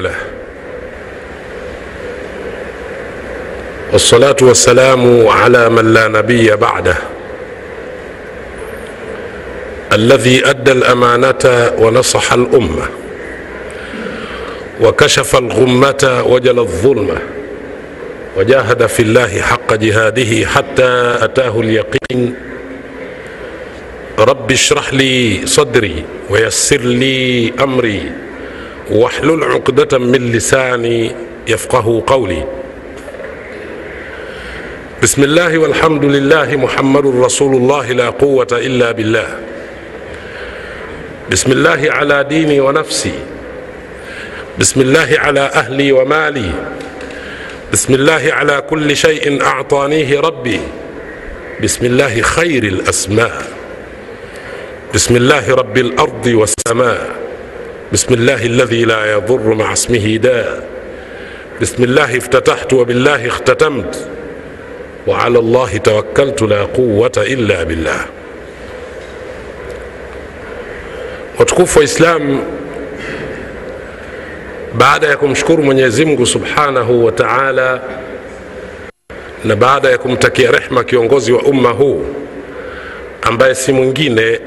له والصلاة والسلام على من لا نبي بعده. الذي أدى الأمانة ونصح الأمة. وكشف الغمة وجل الظلمه وجاهد في الله حق جهاده حتى أتاه اليقين. رب اشرح لي صدري ويسر لي أمري. واحلل عقدة من لساني يفقه قولي. بسم الله والحمد لله محمد رسول الله لا قوة إلا بالله. بسم الله على ديني ونفسي. بسم الله على أهلي ومالي. بسم الله على كل شيء أعطانيه ربي. بسم الله خير الأسماء. بسم الله رب الأرض والسماء. بسم الله الذي لا يضر مع اسمه داء بسم الله افتتحت وبالله اختتمت وعلى الله توكلت لا قوه الا بالله watukufu wa islam baada ya kumshukuru mwenyezi mungu subhanahu wa taala na baada ya kumtakia rehma kiongozi wa umma huu ambaye si mwingine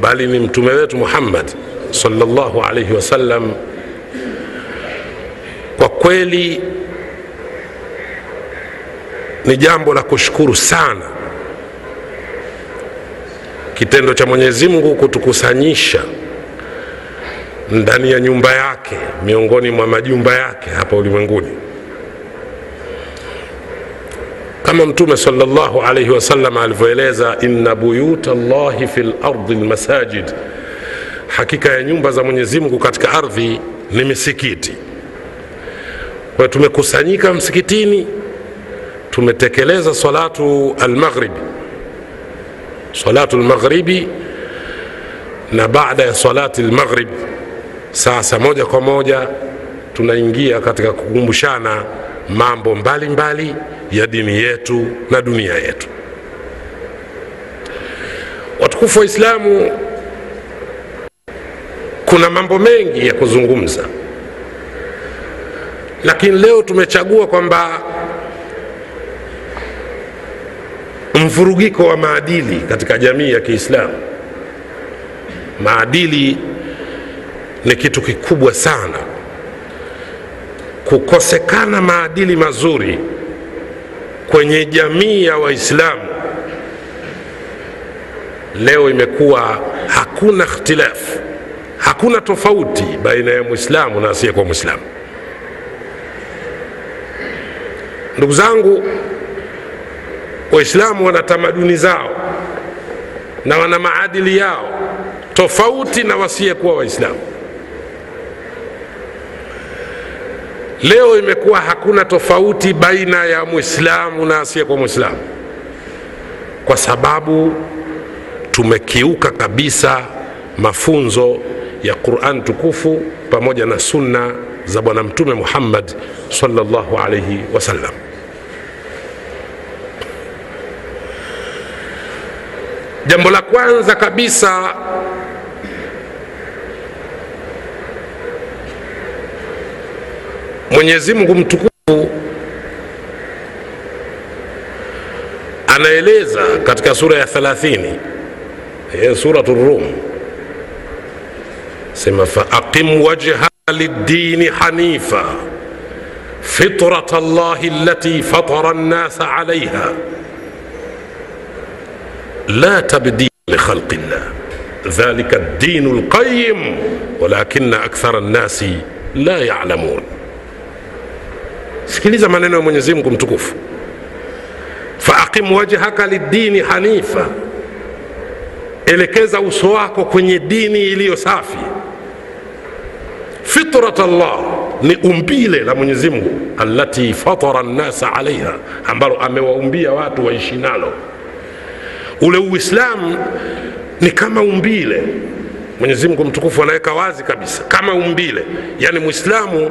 bali ni mtume wetu muhammad salllahu alaihi wasallam kwa kweli ni jambo la kushukuru sana kitendo cha mwenyezi mungu kutukusanyisha ndani ya nyumba yake miongoni mwa majumba yake hapa ulimwenguni. Kama mtume salllahu alaihi wasallam alivyoeleza inna buyuta llahi fi lardi lmasajid hakika ya nyumba za mwenyezi mungu katika ardhi ni misikiti. Kwa tumekusanyika msikitini tumetekeleza salatu almaghribi salatu lmaghribi na baada ya salati lmaghrib sasa moja kwa moja tunaingia katika kukumbushana mambo mbalimbali mbali ya dini yetu na dunia yetu. Watukufu wa islamu kuna mambo mengi ya kuzungumza. Lakini leo tumechagua kwamba mvurugiko wa maadili katika jamii ya kiislamu. Maadili ni kitu kikubwa sana. Kukosekana maadili mazuri kwenye jamii ya waislamu leo imekuwa hakuna ikhtilafu hakuna tofauti baina ya mwislamu na asiyekuwa mwislamu ndugu zangu waislamu wana tamaduni zao na wana maadili yao tofauti na wasiyekuwa waislamu. Leo imekuwa hakuna tofauti baina ya mwislamu na asiyekuwa mwislamu kwa sababu tumekiuka kabisa mafunzo ya quran tukufu pamoja na sunna za bwana mtume muhammad salllahu alaihi wasallam jambo la kwanza kabisa mwenyezi mungu mtukufu anaeleza katika sura ya 30 suratu rum فأقم وجهك للدين حنيفا فطرة الله التي فطر الناس عليها. لا تبديل لخلق الله. ذلك الدين القيم ولكن أكثر الناس لا يعلمون. سكيني زمان أنا من يزيمكم تكوف فأقم وجهك للدين حنيفا. إلي كيزا وسواكو كن ديني إليو يصافي fitrat llah ni umbile la mwenyezi mungu allati fatara nnasa alaiha ambalo amewaumbia watu waishi nalo. Ule uislamu ni kama umbile mwenyezi mungu mtukufu anaweka wazi kabisa kama umbile yaani mwislamu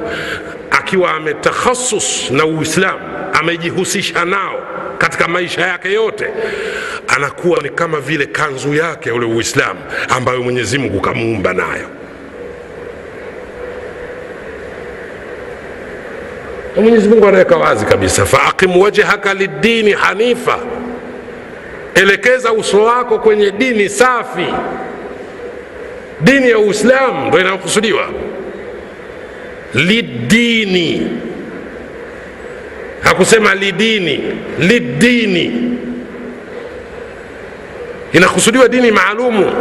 akiwa ametakhasus na uislamu amejihusisha nao katika maisha yake yote anakuwa ni kama vile kanzu yake ule uislamu ambayo mwenyezi mungu kamuumba nayo mwenyezi mungu anaweka wazi kabisa faaqim wajhaka lidini hanifa elekeza uso wako kwenye dini safi dini ya uislamu ndo inayokusudiwa lidini hakusema lidini lidini inakusudiwa dini maalumu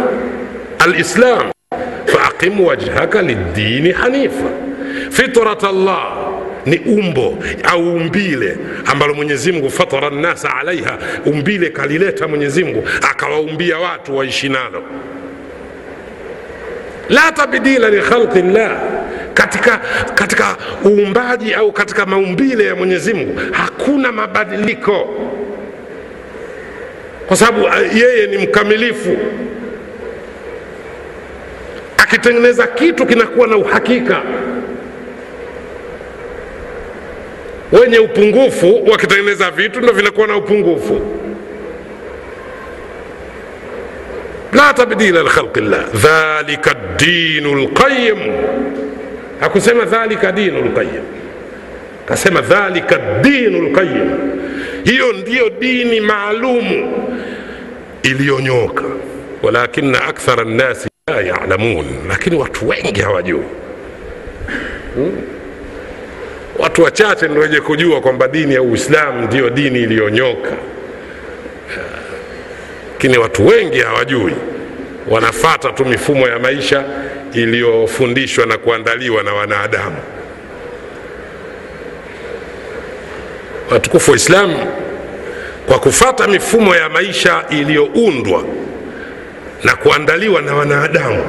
alislam faaqim wajhaka lidini hanifa fitrat llah ni umbo au umbile ambalo mwenyezi mungu fatara nnasa alaiha. Umbile kalileta mwenyezi mungu akawaumbia watu waishi nalo. La tabdila likhalqi llah. Katika, katika uumbaji au katika maumbile ya mwenyezi mungu hakuna mabadiliko. Kwa sababu yeye ni mkamilifu. Akitengeneza kitu kinakuwa na uhakika wenye upungufu wakitengeneza vitu ndo vinakuwa na upungufu. La tabdila likhalqi dhalika dinu lqayim hakusema dhalika dinu lqayim kasema dhalika dinu lqayim hiyo ndiyo dini maalumu iliyonyoka. Walakina akthara nnasi la yalamun. Lakini watu wengi hawajui. Hmm? Watu wachache ndio wenye kujua kwamba dini ya uislamu ndiyo dini iliyonyoka. Lakini watu wengi hawajui. Wanafata tu mifumo ya maisha iliyofundishwa na kuandaliwa na wanadamu. Watukufu wa islamu kwa kufata mifumo ya maisha iliyoundwa na kuandaliwa na wanadamu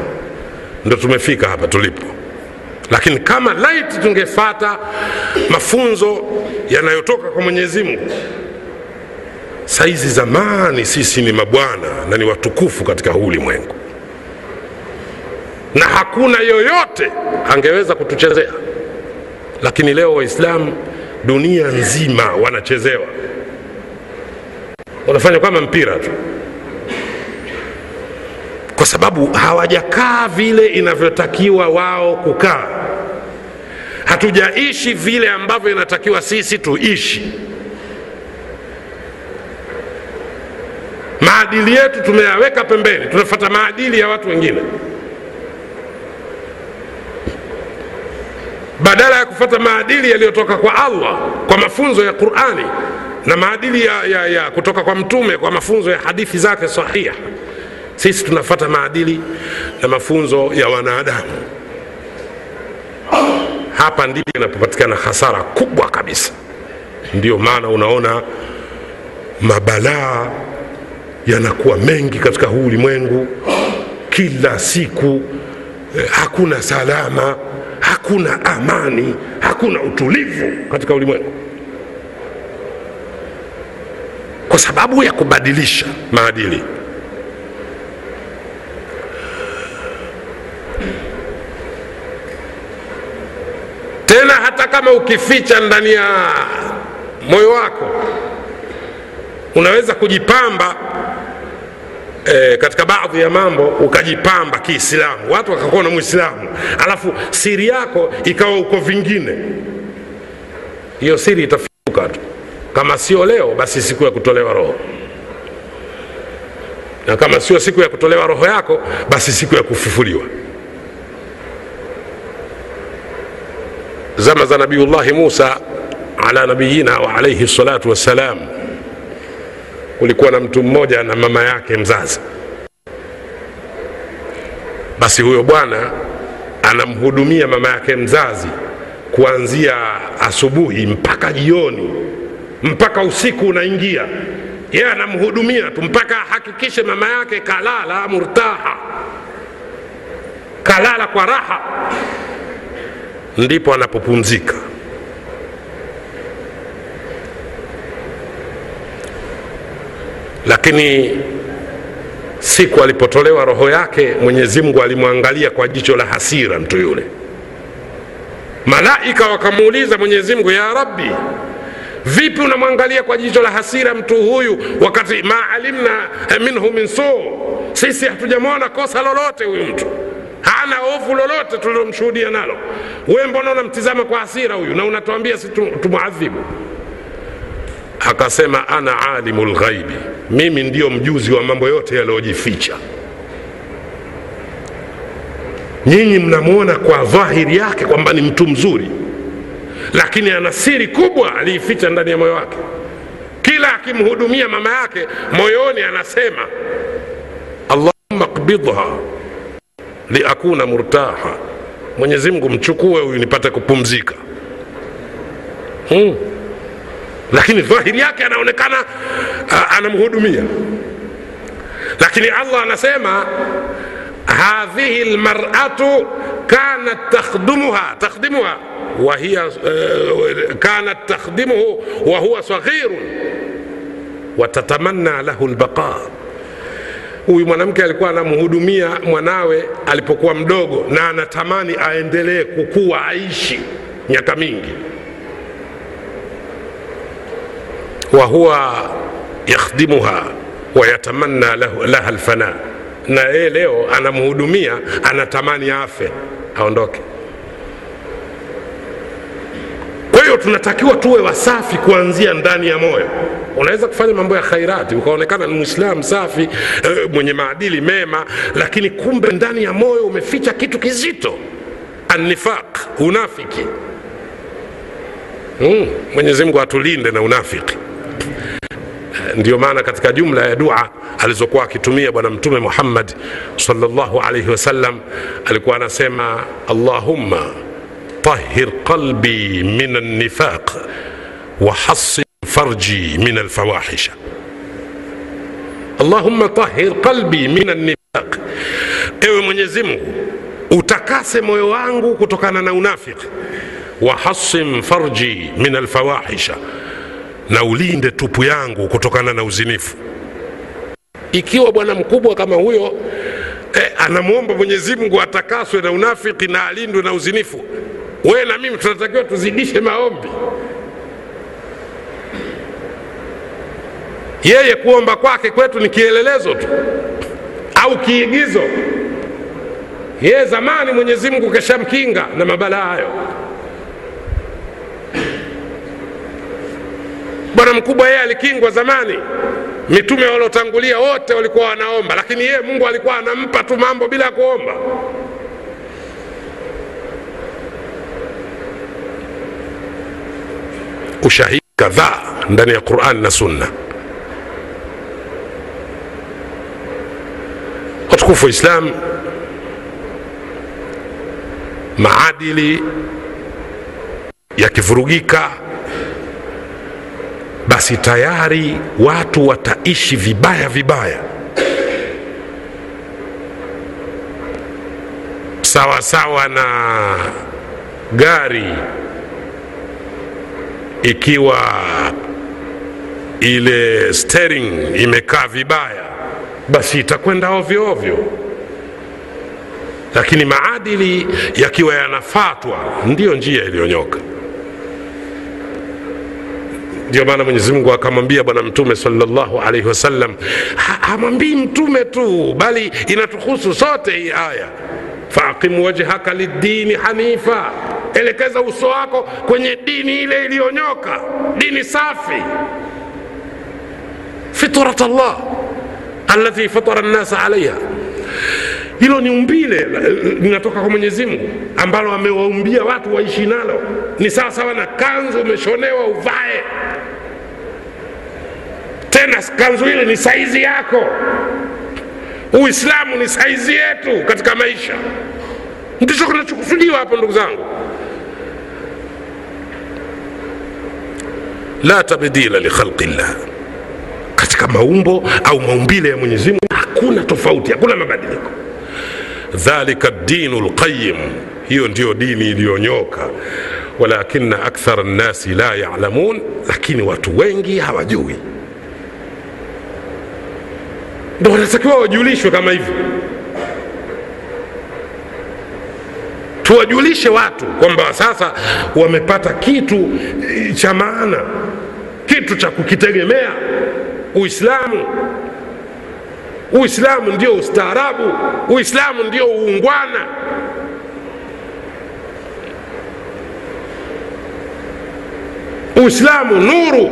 ndo tumefika hapa tulipo lakini kama laiti tungefata mafunzo yanayotoka kwa mwenyezi mungu saizi zamani sisi ni mabwana na ni watukufu katika huu ulimwengu. Na hakuna yoyote angeweza kutuchezea. Lakini leo waislamu dunia nzima wanachezewa. Wanafanywa kama mpira tu kwa sababu hawajakaa vile inavyotakiwa wao kukaa. Hatujaishi vile ambavyo inatakiwa sisi tuishi. Maadili yetu tumeyaweka pembeni tunafata maadili ya watu wengine. Badala ya kufata maadili yaliyotoka kwa allah kwa mafunzo ya qurani na maadili ya, ya, ya kutoka kwa mtume kwa mafunzo ya hadithi zake sahiha sisi tunafata maadili na mafunzo ya wanadamu. Hapa ndipo inapopatikana hasara kubwa kabisa. Ndiyo maana unaona mabalaa yanakuwa mengi katika huu ulimwengu. Kila siku eh, hakuna salama hakuna amani hakuna utulivu katika ulimwengu. Kwa sababu ya kubadilisha maadili tena hata kama ukificha ndani ya moyo wako unaweza kujipamba e, katika baadhi ya mambo ukajipamba kiislamu. Watu wakakuona mwislamu alafu siri yako ikawa uko vingine. Hiyo siri itafuka tu. Kama sio leo basi siku ya kutolewa roho. Na kama sio siku ya kutolewa roho yako basi siku ya kufufuliwa zama za nabiullahi musa ala nabiyina wa alaihi salatu wassalam. Kulikuwa na mtu mmoja na mama yake mzazi. Basi huyo bwana anamhudumia mama yake mzazi kuanzia asubuhi mpaka jioni mpaka usiku unaingia. Yeye anamhudumia tu mpaka ahakikishe mama yake kalala murtaha kalala kwa raha ndipo anapopumzika. Lakini siku alipotolewa roho yake mwenyezi mungu alimwangalia kwa jicho la hasira mtu yule. Malaika wakamuuliza mwenyezi mungu ya rabbi vipi unamwangalia kwa jicho la hasira mtu huyu wakati ma alimna minhu min suu sisi hatujamwona kosa lolote huyu mtu hana ovu lolote tulilomshuhudia nalo. We mbona unamtizama kwa hasira huyu? Na unatuambia si tumuadhibu akasema ana alimu lghaibi mimi ndiyo mjuzi wa mambo yote yaliyojificha. Nyinyi mnamwona kwa dhahiri yake kwamba ni mtu mzuri. Lakini ana siri kubwa aliificha ndani ya moyo wake. Kila akimhudumia mama yake moyoni anasema allahumma qbidha liakuna murtaha mwenyezi mungu mchukue huyu nipate kupumzika hmm. lakini dhahiri yake anaonekana uh, anamhudumia lakini allah anasema hadhihi lmaratu kanat takhdumuha takhdimuha وهي كانت تخدمه وهو صغير وتتمنى له البقاء huyu mwanamke alikuwa anamhudumia mwanawe alipokuwa mdogo na anatamani aendelee kukua aishi miaka mingi. Wahuwa yakhdimuha wayatamanna laha lfana na yeye leo anamhudumia anatamani afe aondoke. Kwa hiyo tunatakiwa tuwe wasafi kuanzia ndani ya moyo unaweza kufanya mambo ya khairati ukaonekana ni mwislamu safi e, mwenye maadili mema lakini kumbe ndani ya moyo umeficha kitu kizito annifaq unafiki mm, mwenyezimngu atulinde na unafiki ndio maana katika jumla ya dua alizokuwa akitumia bwana mtume muhammad salllahu alaihi wasallam alikuwa anasema allahumma طهر قلبي من النفاق وحصن فرجي من الفواحش اللهم طهر قلبي من النفاق ewe mwenyezi mungu utakase moyo wangu kutokana na unafiki wahasim farji min alfawahisha na ulinde tupu yangu kutokana na uzinifu ikiwa bwana mkubwa kama huyo eh, anamwomba mwenyezi mungu atakaswe na unafiki na alindwe na uzinifu wewe na mimi tunatakiwa tuzidishe maombi Yeye kuomba kwake kwetu ni kielelezo tu au kiigizo. Yeye zamani mwenyezi mungu keshamkinga na mabalaa hayo. Bwana mkubwa yeye alikingwa zamani. Mitume waliotangulia wote walikuwa wanaomba lakini yeye mungu alikuwa anampa tu mambo bila kuomba. Ushahidi kadhaa ndani ya qurani na sunna watukufu islam maadili yakivurugika basi tayari watu wataishi vibaya vibaya. Sawa sawa na gari ikiwa ile steering imekaa vibaya basi itakwenda ovyo ovyo. Lakini maadili yakiwa yanafatwa ndiyo njia iliyonyoka. Ndio maana mwenyezi mungu akamwambia bwana mtume salllahu alaihi wasallam hamwambii mtume tu bali inatuhusu sote hii aya. Faqim wajhaka lidini hanifa. Elekeza uso wako kwenye dini ile iliyonyoka dini safi. Fitrat llah alati fatara nnasa alaiha hilo ni umbile linatoka kwa mwenyezi mungu ambalo amewaumbia watu waishi nalo. Ni sawa sawa na kanzu umeshonewa uvae. Tena kanzu ile ni saizi yako. Uislamu ni saizi yetu katika maisha. Ndicho kinachokusudiwa hapo ndugu zangu. La tabdila likhalqi katika maumbo au maumbile ya mwenyezi mungu hakuna tofauti hakuna mabadiliko. Dhalika dinu lqayim hiyo ndiyo dini iliyonyoka. Walakina akthara nnasi la yalamun lakini watu wengi hawajui. Ndo wanatakiwa wajulishwe kama hivyo tuwajulishe watu kwamba sasa wamepata kitu cha maana kitu cha kukitegemea uislamu. Uislamu ndio ustaarabu. Uislamu ndio uungwana. Uislamu nuru.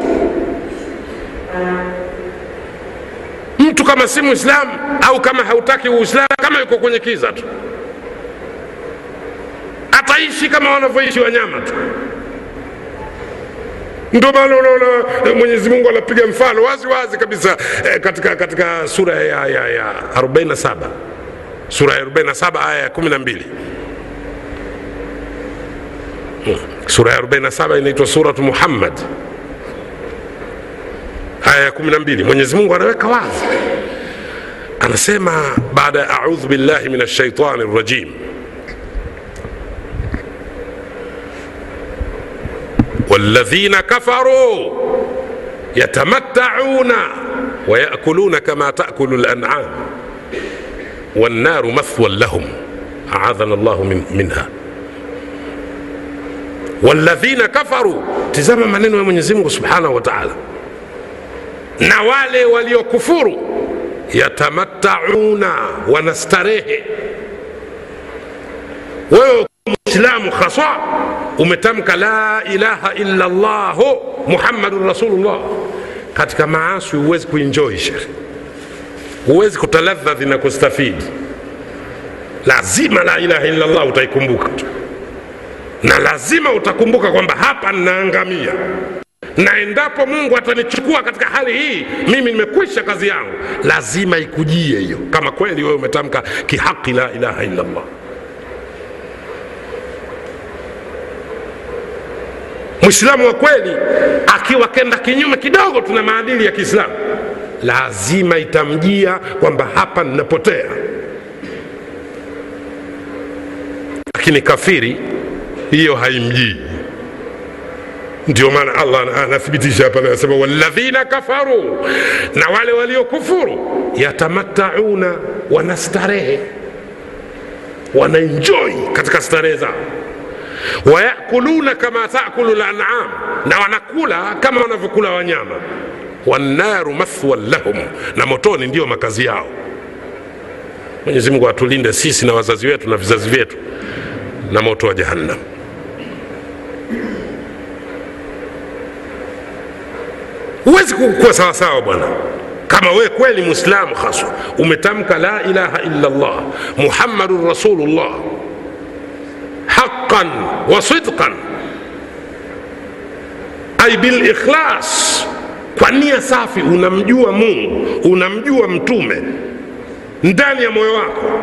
Mtu kama si muislamu au kama hautaki uislamu kama yuko kwenye kiza tu ataishi kama wanavyoishi wanyama tu ndio maana unaona mwenyezi mungu anapiga mfano wazi wazi kabisa eh, katika, katika sura ya, ya, ya 47 sura ya 47 aya ya 12 hmm. sura ya 47 inaitwa suratu muhammad. Aya ya 12 mwenyezi mungu anaweka wazi. Anasema baada ya audhu billahi min alshaitani rajim والذين كفروا يتمتعون ويأكلون كما تأكل الأنعام والنار مثوى لهم أعاذنا الله من منها. والذين كفروا تزام من من يزمه سبحانه وتعالى. نوالي وليكفروا يتمتعون ونستريه ويوك muislamu haswa umetamka la ilaha illa llahu muhammadun rasulullah. Katika maasi huwezi kuinjoi shekhe huwezi kutaladhadhi na kustafidi. Lazima la ilaha illallah utaikumbuka tu. Na lazima utakumbuka kwamba hapa ninaangamia. Na endapo mungu atanichukua katika hali hii mimi nimekwisha kazi yangu. Lazima ikujie hiyo. Kama kweli wewe umetamka kihaqi la ilaha illa mwislamu wa kweli akiwa kenda kinyume kidogo tuna maadili ya kiislamu lazima itamjia kwamba hapa ninapotea. Lakini kafiri hiyo haimjii. Ndio maana allah anathibitisha hapa anasema walladhina kafaru na wale waliokufuru yatamattauna wanastarehe wanaenjoi katika starehe zao wayakuluna kama takulu lanam na wanakula kama wanavyokula wanyama. Wannaru mathwan lahum na motoni ndiyo makazi yao. Mwenyezi mungu atulinde sisi na wazazi wetu na vizazi vyetu na moto wa jahannam. Huwezi kuwa sawasawa bwana. Kama wewe kweli mwislamu haswa umetamka la ilaha illa llah muhammadun rasulullah حقا وصدقا أي بالإخلاص kwa nia safi unamjua mungu unamjua mtume ndani ya moyo wako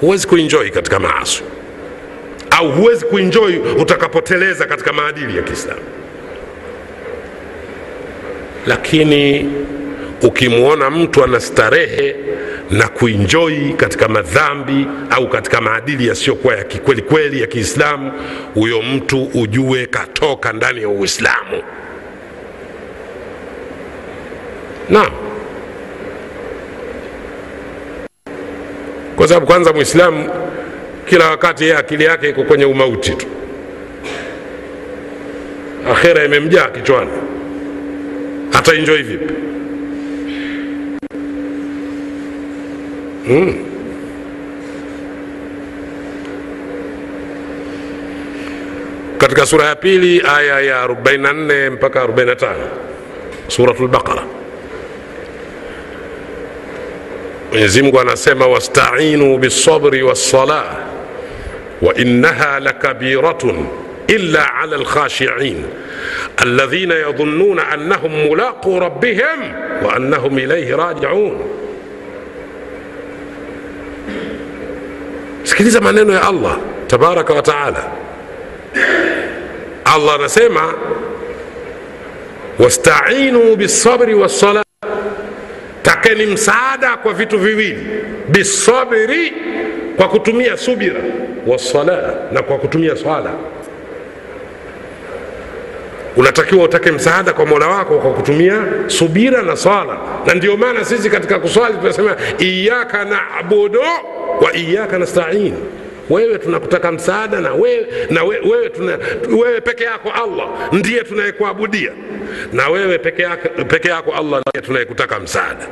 huwezi kuenjoi katika maasi au huwezi kuenjoi utakapoteleza katika maadili ya kiislamu lakini ukimwona mtu anastarehe na kuinjoi katika madhambi au katika maadili yasiyokuwa ya kikweli kweli ya kiislamu huyo mtu ujue katoka ndani ya uislamu. Naam. Kwa sababu kwanza mwislamu kila wakati yeye akili yake iko kwenye umauti tu. Akhera imemjaa kichwani. Hata injoi vipi mm. katika sura ya pili aya ya 44 mpaka 45 suratul baqara mwenyezimngu anasema wastainu bisabri wassalah wa innaha lakabiratun illa ala lkhashiin alladhina yadhunnuna annahum mulaqu rabbihim wa annahum ilaihi rajiun sikiliza maneno ya allah tabaraka wataala allah anasema wastainu bisabri wassala takeni msaada kwa vitu viwili bisabri kwa kutumia subira wassala na kwa kutumia swala unatakiwa utake msaada kwa mola wako kwa kutumia subira na swala. Na ndio maana sisi katika kuswali tunasema iyaka nabudu wa iyaka nastain. Wewe tunakutaka msaada na wewe, na wewe, wewe, tuna, wewe peke yako allah ndiye tunayekuabudia. Na wewe peke yako, peke yako allah ndiye tunayekutaka msaada.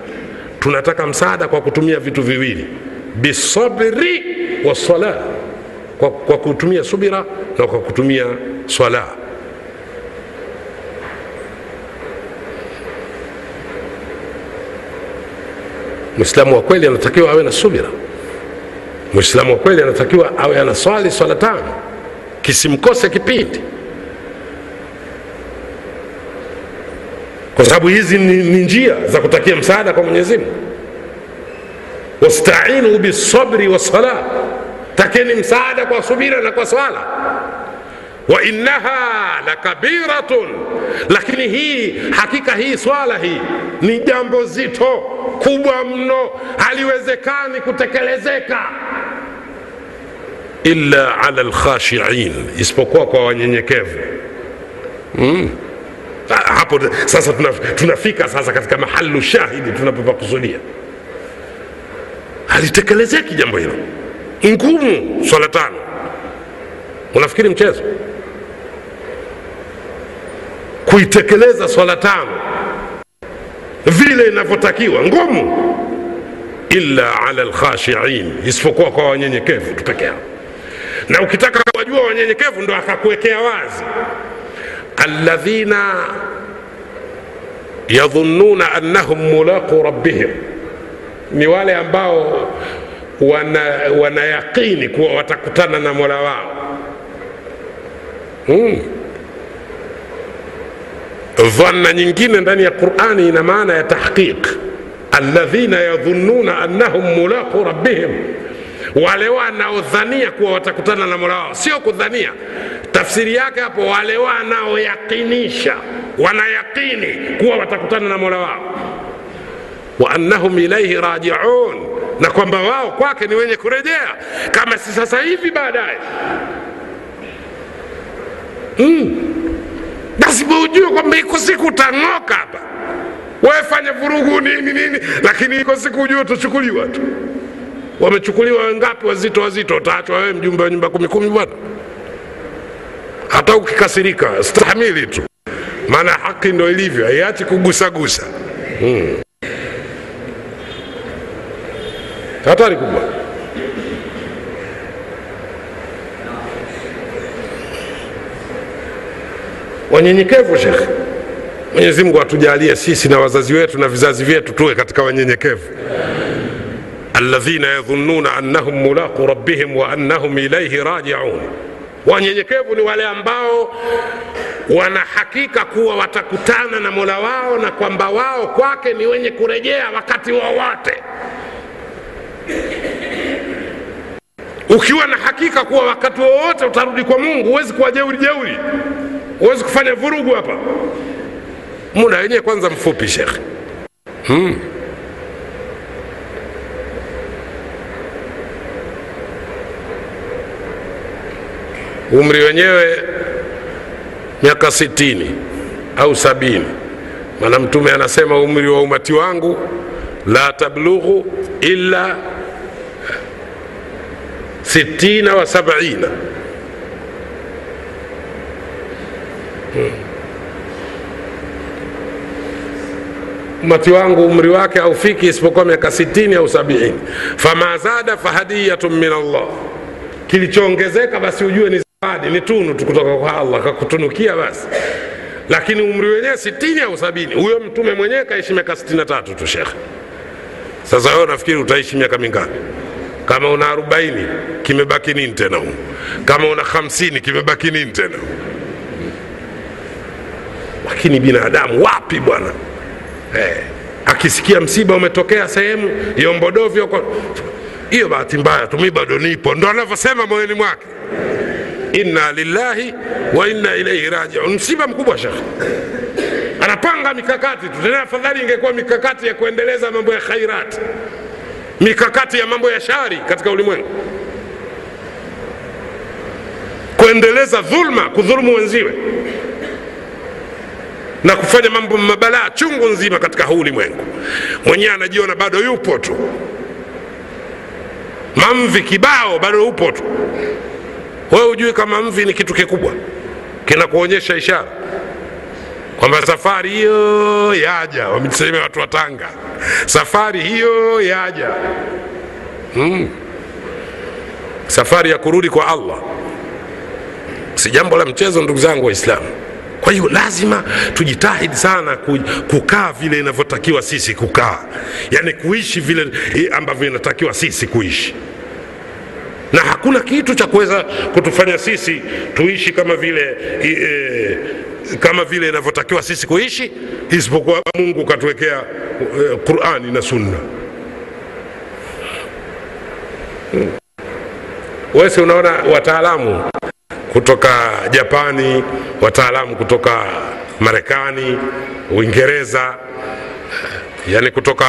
Tunataka msaada kwa kutumia vitu viwili. Bisabri wasala kwa, kwa kutumia subira na kwa kutumia swala mwislamu wa kweli anatakiwa awe na subira. Mwislamu wa kweli anatakiwa awe anaswali swala tano. Kisimkose kipindi. Kwa sababu hizi ni, njia za kutakia msaada kwa mwenyezi mungu. Wastainu bisabri wassala takeni msaada kwa subira na kwa swala wa innaha lakabiratun. Lakini hii hakika hii swala hii ni jambo zito kubwa mno haliwezekani kutekelezeka. Illa ala lkhashiin isipokuwa kwa wanyenyekevu. Mm. hapo sasa tunafika sasa katika mahalu shahidi tunapopakusudia halitekelezeki jambo hilo. Ngumu swala tano. Unafikiri mchezo kuitekeleza swala tano. Vile inavyotakiwa ngumu. Illa ala lkhashiin isipokuwa kwa wanyenyekevu tu peke yao. Na ukitaka wajua wanyenyekevu ndo akakuwekea wazi. Alladhina yadhunnuna annahum mulaqu rabbihim ni wale ambao wana, wana kuwa watakutana na mola wao. Hmm. Dhanna nyingine ndani ya qurani ina maana ya tahqiq. Alladhina yadhunnuna annahum mulaqu rabbihim. Wale wanaodhania kuwa watakutana na mola wao sio kudhania. Tafsiri yake hapo wale wanaoyaqinisha wanayaqini kuwa watakutana na mola wao. Wa annahum ilaihi rajiun. Na kwamba wao kwake ni wenye kurejea. Kama si sasa hivi baadaye. Mm. Lazima ujue kwamba iko siku utang'oka hapa. Wefanye vurugu nini nini. Lakini iko siku ujue utachukuliwa tu. Wamechukuliwa wengapi wazito wazito. Utaachwa wewe mjumbe wa nyumba kumi kumi bwana. Hata ukikasirika stahamili tu. Maana haki ndo ilivyo haiachi kugusagusa. Hmm. hatari kubwa wanyenyekevu shekhe. Mwenyezi mungu atujalie sisi na wazazi wetu na vizazi vyetu tuwe katika wanyenyekevu. Alladhina yadhununa annahum mulaqu rabbihim wa annahum ilaihi rajiun. Wanyenyekevu ni wale ambao wanahakika kuwa watakutana na mola wao na kwamba wao kwake ni wenye kurejea wakati wowote. Wa ukiwa na hakika kuwa wakati wowote wa utarudi kwa mungu huwezi kuwa jeuri jeuri huwezi kufanya vurugu hapa. Muda wenyewe kwanza mfupi shekhe hmm. umri wenyewe miaka sitini au sabini. Maana mtume anasema umri wa umati wangu la tablughu illa sitina wa sabina umati wangu umri wake haufiki isipokuwa miaka sitini au sabini. Fama zada fahadiyatun min allah. Kilichoongezeka basi ujue ni zawadi ni tunu tu kutoka kwa allah kakutunukia basi. Lakini umri wenyewe sitini au sabini huyo mtume mwenyewe kaishi miaka sitini na tatu tu shekhe sasa wewe nafikiri utaishi miaka mingapi? Kama una arobaini kimebaki nini tena humu kama una hamsini kimebaki nini tena lakini binadamu wapi bwana eh, akisikia msiba umetokea sehemu yombodovyo kwa hiyo bahati mbaya tu mi bado nipo. Ndo anavyosema moyoni mwake. Inna lillahi wa inna ilaihi rajiun. Msiba mkubwa shekhe anapanga mikakati tu. Tena afadhali ingekuwa mikakati ya kuendeleza mambo ya khairati mikakati ya mambo ya shari katika ulimwengu. Kuendeleza dhulma kudhulumu wenziwe na kufanya mambo mabalaa chungu nzima katika huu ulimwengu. Mwenyewe anajiona bado yupo tu. Mamvi kibao bado upo tu. Wewe hujui kama mvi ni kitu kikubwa? Kinakuonyesha ishara kwamba safari hiyo yaja. Wamesemea watu wa tanga safari hiyo yaja. Hmm. safari ya kurudi kwa allah. Si jambo la mchezo ndugu zangu waislamu kwa hiyo lazima tujitahidi sana kukaa vile inavyotakiwa sisi kukaa. Yaani kuishi vile eh, ambavyo inatakiwa sisi kuishi. Na hakuna kitu cha kuweza kutufanya sisi tuishi kama vile e, kama vile inavyotakiwa sisi kuishi isipokuwa mungu katuwekea e, qurani na sunna. Hmm. wesi unaona wataalamu kutoka japani wataalamu kutoka marekani uingereza yani kutoka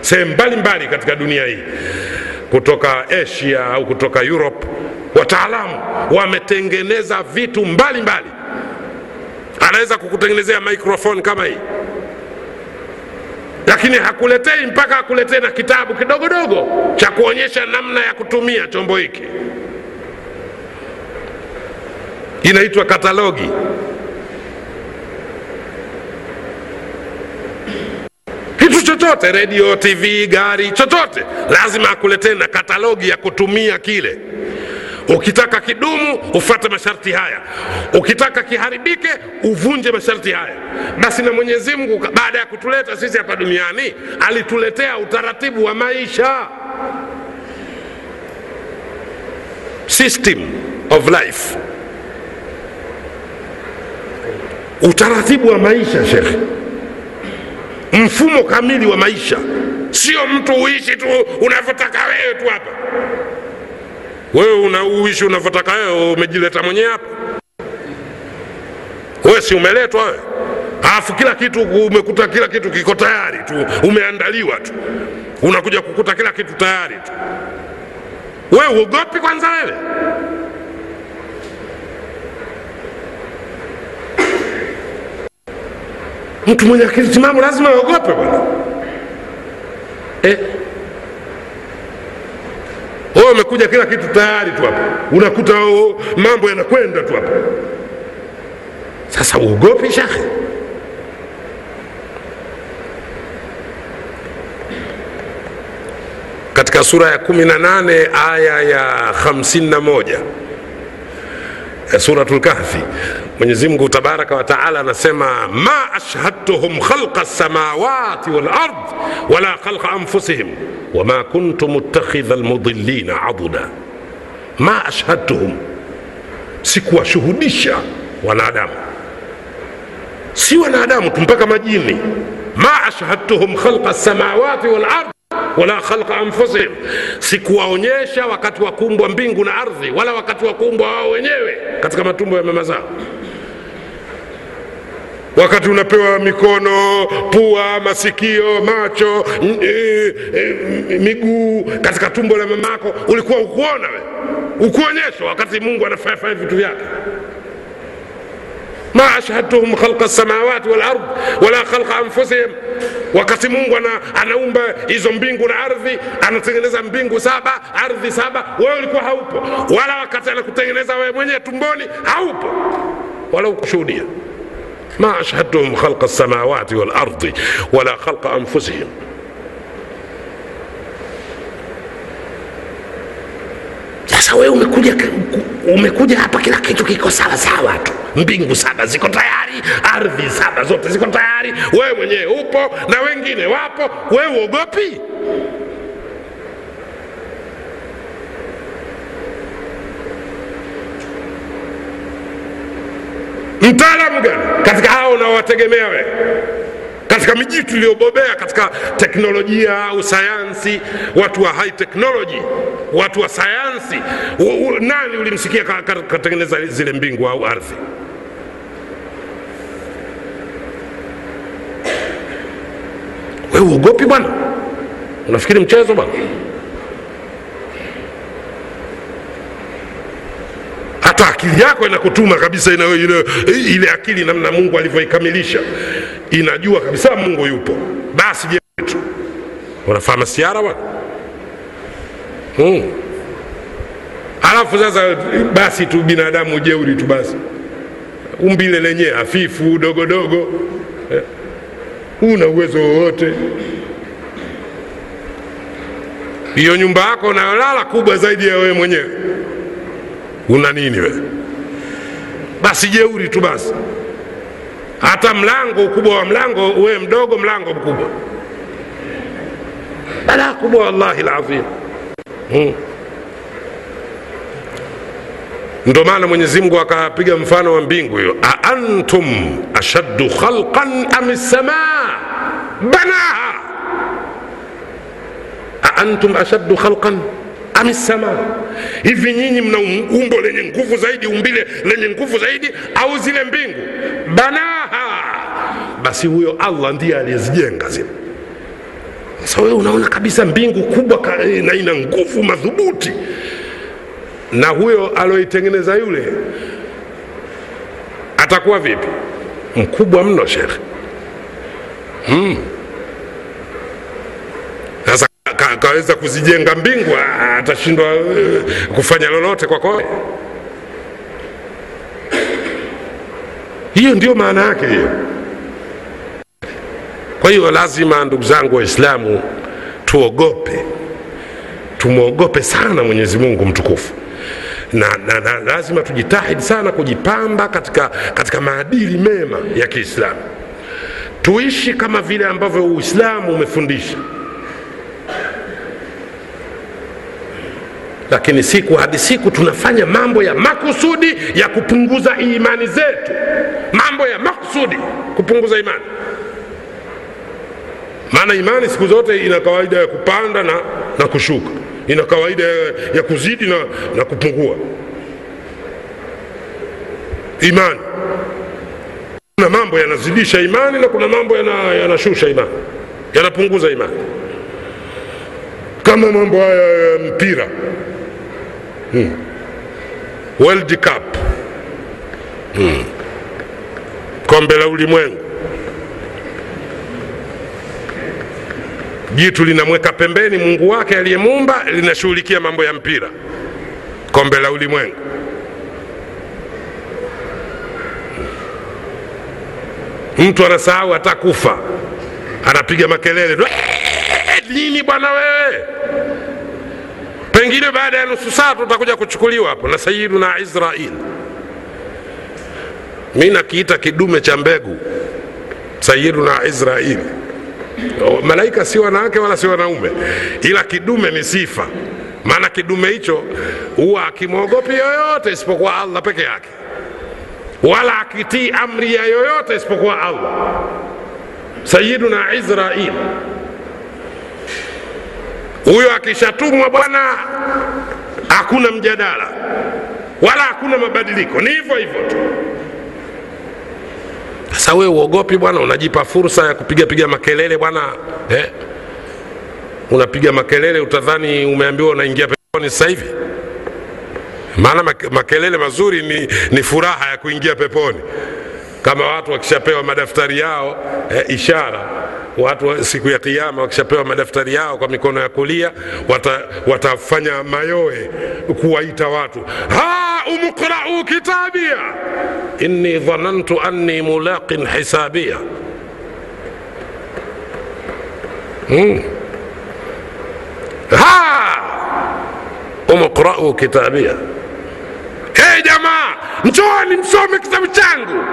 sehemu mbalimbali katika dunia hii kutoka asia au kutoka europe wataalamu wametengeneza vitu mbalimbali mbali. anaweza kukutengenezea microphone kama hii lakini hakuletei mpaka akuletee na kitabu kidogodogo cha kuonyesha namna ya kutumia chombo hiki inaitwa katalogi. Kitu chochote redio tv gari chochote lazima akuletee na katalogi ya kutumia kile. Ukitaka kidumu ufate masharti haya. Ukitaka kiharibike uvunje masharti haya. Basi na mwenyezi mungu baada ya kutuleta sisi hapa duniani alituletea utaratibu wa maisha. System of life utaratibu wa maisha shekhe. Mfumo kamili wa maisha. Sio mtu uishi tu unavyotaka wewe tu hapa. Wewe unauishi unavyotaka wewe umejileta mwenyewe hapa. Wewe si umeletwa wewe. Alafu kila kitu umekuta kila kitu kiko tayari tu umeandaliwa tu. Unakuja kukuta kila kitu tayari tu. Wewe uogopi kwanza wewe mtu mwenye akili timamu lazima aogope bwana. Eh? wewe umekuja kila kitu tayari tu hapa. Unakuta oh, mambo yanakwenda tu hapa. Sasa uogopi shekhe katika sura ya 18 aya ya 51 suratul kahfi mwenyezi mungu tabaraka wa taala anasema ma ashhadtuhum khalqa lsamawati walard wala khalqa anfusihim wama kuntu muttakhidha lmudilina aduda ma ashhadtuhum sikuwashuhudisha wanadamu. Si wanadamu tu mpaka majini. Ma ashhadtuhum khalqa lsamawati walard wala khalqa anfusihim, sikuwaonyesha wakati wa kuumbwa mbingu na ardhi, wala wakati wa kuumbwa wao wenyewe katika matumbo ya mama zao. Wakati unapewa mikono, pua, masikio, macho, e, e, miguu katika tumbo la mamako, ulikuwa ukuona we, ukuonyeshwa wakati Mungu anafanya vitu vyake. Ma ashhadtuhum khalqa samawati wal ard wala khalqa anfusihim, wakati Mungu ana, anaumba hizo mbingu na ardhi, anatengeneza mbingu saba ardhi saba, wewe ulikuwa haupo, wala wakati anakutengeneza wewe mwenyewe tumboni haupo, wala ukushuhudia. Ashhadtuhum khalqa samawati wal ardi wala khalqa anfusihim Sasa wewe umekuja umekuja hapa, kila kitu kiko sawa sawa tu, mbingu saba ziko tayari, ardhi saba zote ziko tayari, wewe mwenyewe upo na wengine wapo, wewe uogopi? Mtaalamu gani katika hao unaowategemea wewe? katika miji tuliyobobea katika teknolojia au sayansi, watu wa high technology, watu wa sayansi, nani ulimsikia ka- ka- katengeneza zile mbingu au ardhi? Wewe uogopi bwana? Unafikiri mchezo bwana? Hata akili yako inakutuma kabisa ina, ile, ile akili namna Mungu alivyoikamilisha inajua kabisa Mungu yupo. Basi jetu tu unafahamu siara bwana hmm. Alafu sasa basi tu binadamu jeuri tu basi, umbile lenyewe hafifu dogodogo eh. Una uwezo wowote hiyo nyumba yako unayolala kubwa zaidi ya wewe mwenyewe una nini we Basi jeuri tu basi. hata mlango ukubwa wa mlango uwe mdogo mlango mkubwa. Balaa kubwa wallahi lazim hmm. ndo maana mwenyezimngu akapiga mfano wa mbingu hiyo. Aantum ashaddu khalqan am ssamaa banaha! Aantum ashaddu khalqan am lsamaa hivi nyinyi mna umbo lenye nguvu zaidi umbile lenye nguvu zaidi au zile mbingu? Banaha! Basi huyo allah ndiye aliyezijenga zile. Sasa wewe unaona kabisa mbingu kubwa ka, na ina nguvu madhubuti. Na huyo aloitengeneza yule atakuwa vipi? Mkubwa mno shekhe hmm. sasa ka, kaweza kuzijenga mbingu atashindwa uh, kufanya lolote kwako hiyo ndio maana yake hiyo. Kwa hiyo lazima ndugu zangu waislamu tuogope. Tumwogope sana mwenyezi mungu mtukufu. Na, na, na lazima tujitahidi sana kujipamba katika, katika maadili mema ya kiislamu. Tuishi kama vile ambavyo uislamu umefundisha lakini siku hadi siku tunafanya mambo ya makusudi ya kupunguza imani zetu. Mambo ya makusudi kupunguza imani. Maana imani siku zote ina kawaida ya kupanda na, na kushuka. Ina kawaida ya, ya kuzidi na, na kupungua. Imani. Kuna mambo yanazidisha imani na kuna mambo yanashusha yana imani. Yanapunguza imani. Kama mambo haya ya mpira hmm. world cup. Hmm. kombe la ulimwengu. Jitu linamweka pembeni mungu wake aliyemuumba linashughulikia mambo ya mpira. Kombe la ulimwengu. Mtu anasahau hata kufa anapiga makelele. Nini bwana wewe pengine baada ya nusu saa tutakuja kuchukuliwa hapo na sayiduna israil mi nakiita kidume cha mbegu. Sayiduna israil malaika si wanawake wala si wanaume ila kidume ni sifa. Maana kidume hicho huwa akimwogopi yoyote isipokuwa allah peke yake. Wala akitii amri ya yoyote isipokuwa allah. Sayiduna israil huyo akishatumwa bwana hakuna mjadala wala hakuna mabadiliko. Ni hivyo hivyo tu. Sasa wewe uogopi bwana? Unajipa fursa ya kupiga piga makelele bwana eh? unapiga makelele utadhani umeambiwa unaingia peponi sasa hivi? Maana makelele mazuri ni, ni furaha ya kuingia peponi. Kama watu wakishapewa madaftari yao eh, ishara watu siku ya kiama wakishapewa madaftari yao kwa mikono ya kulia wata, watafanya mayoe kuwaita watu. Ha umqrau kitabia. Inni dhanantu anni mulaqin hisabia. Hmm. ha umqrau kitabia hey, jamaa njooni msome kitabu changu.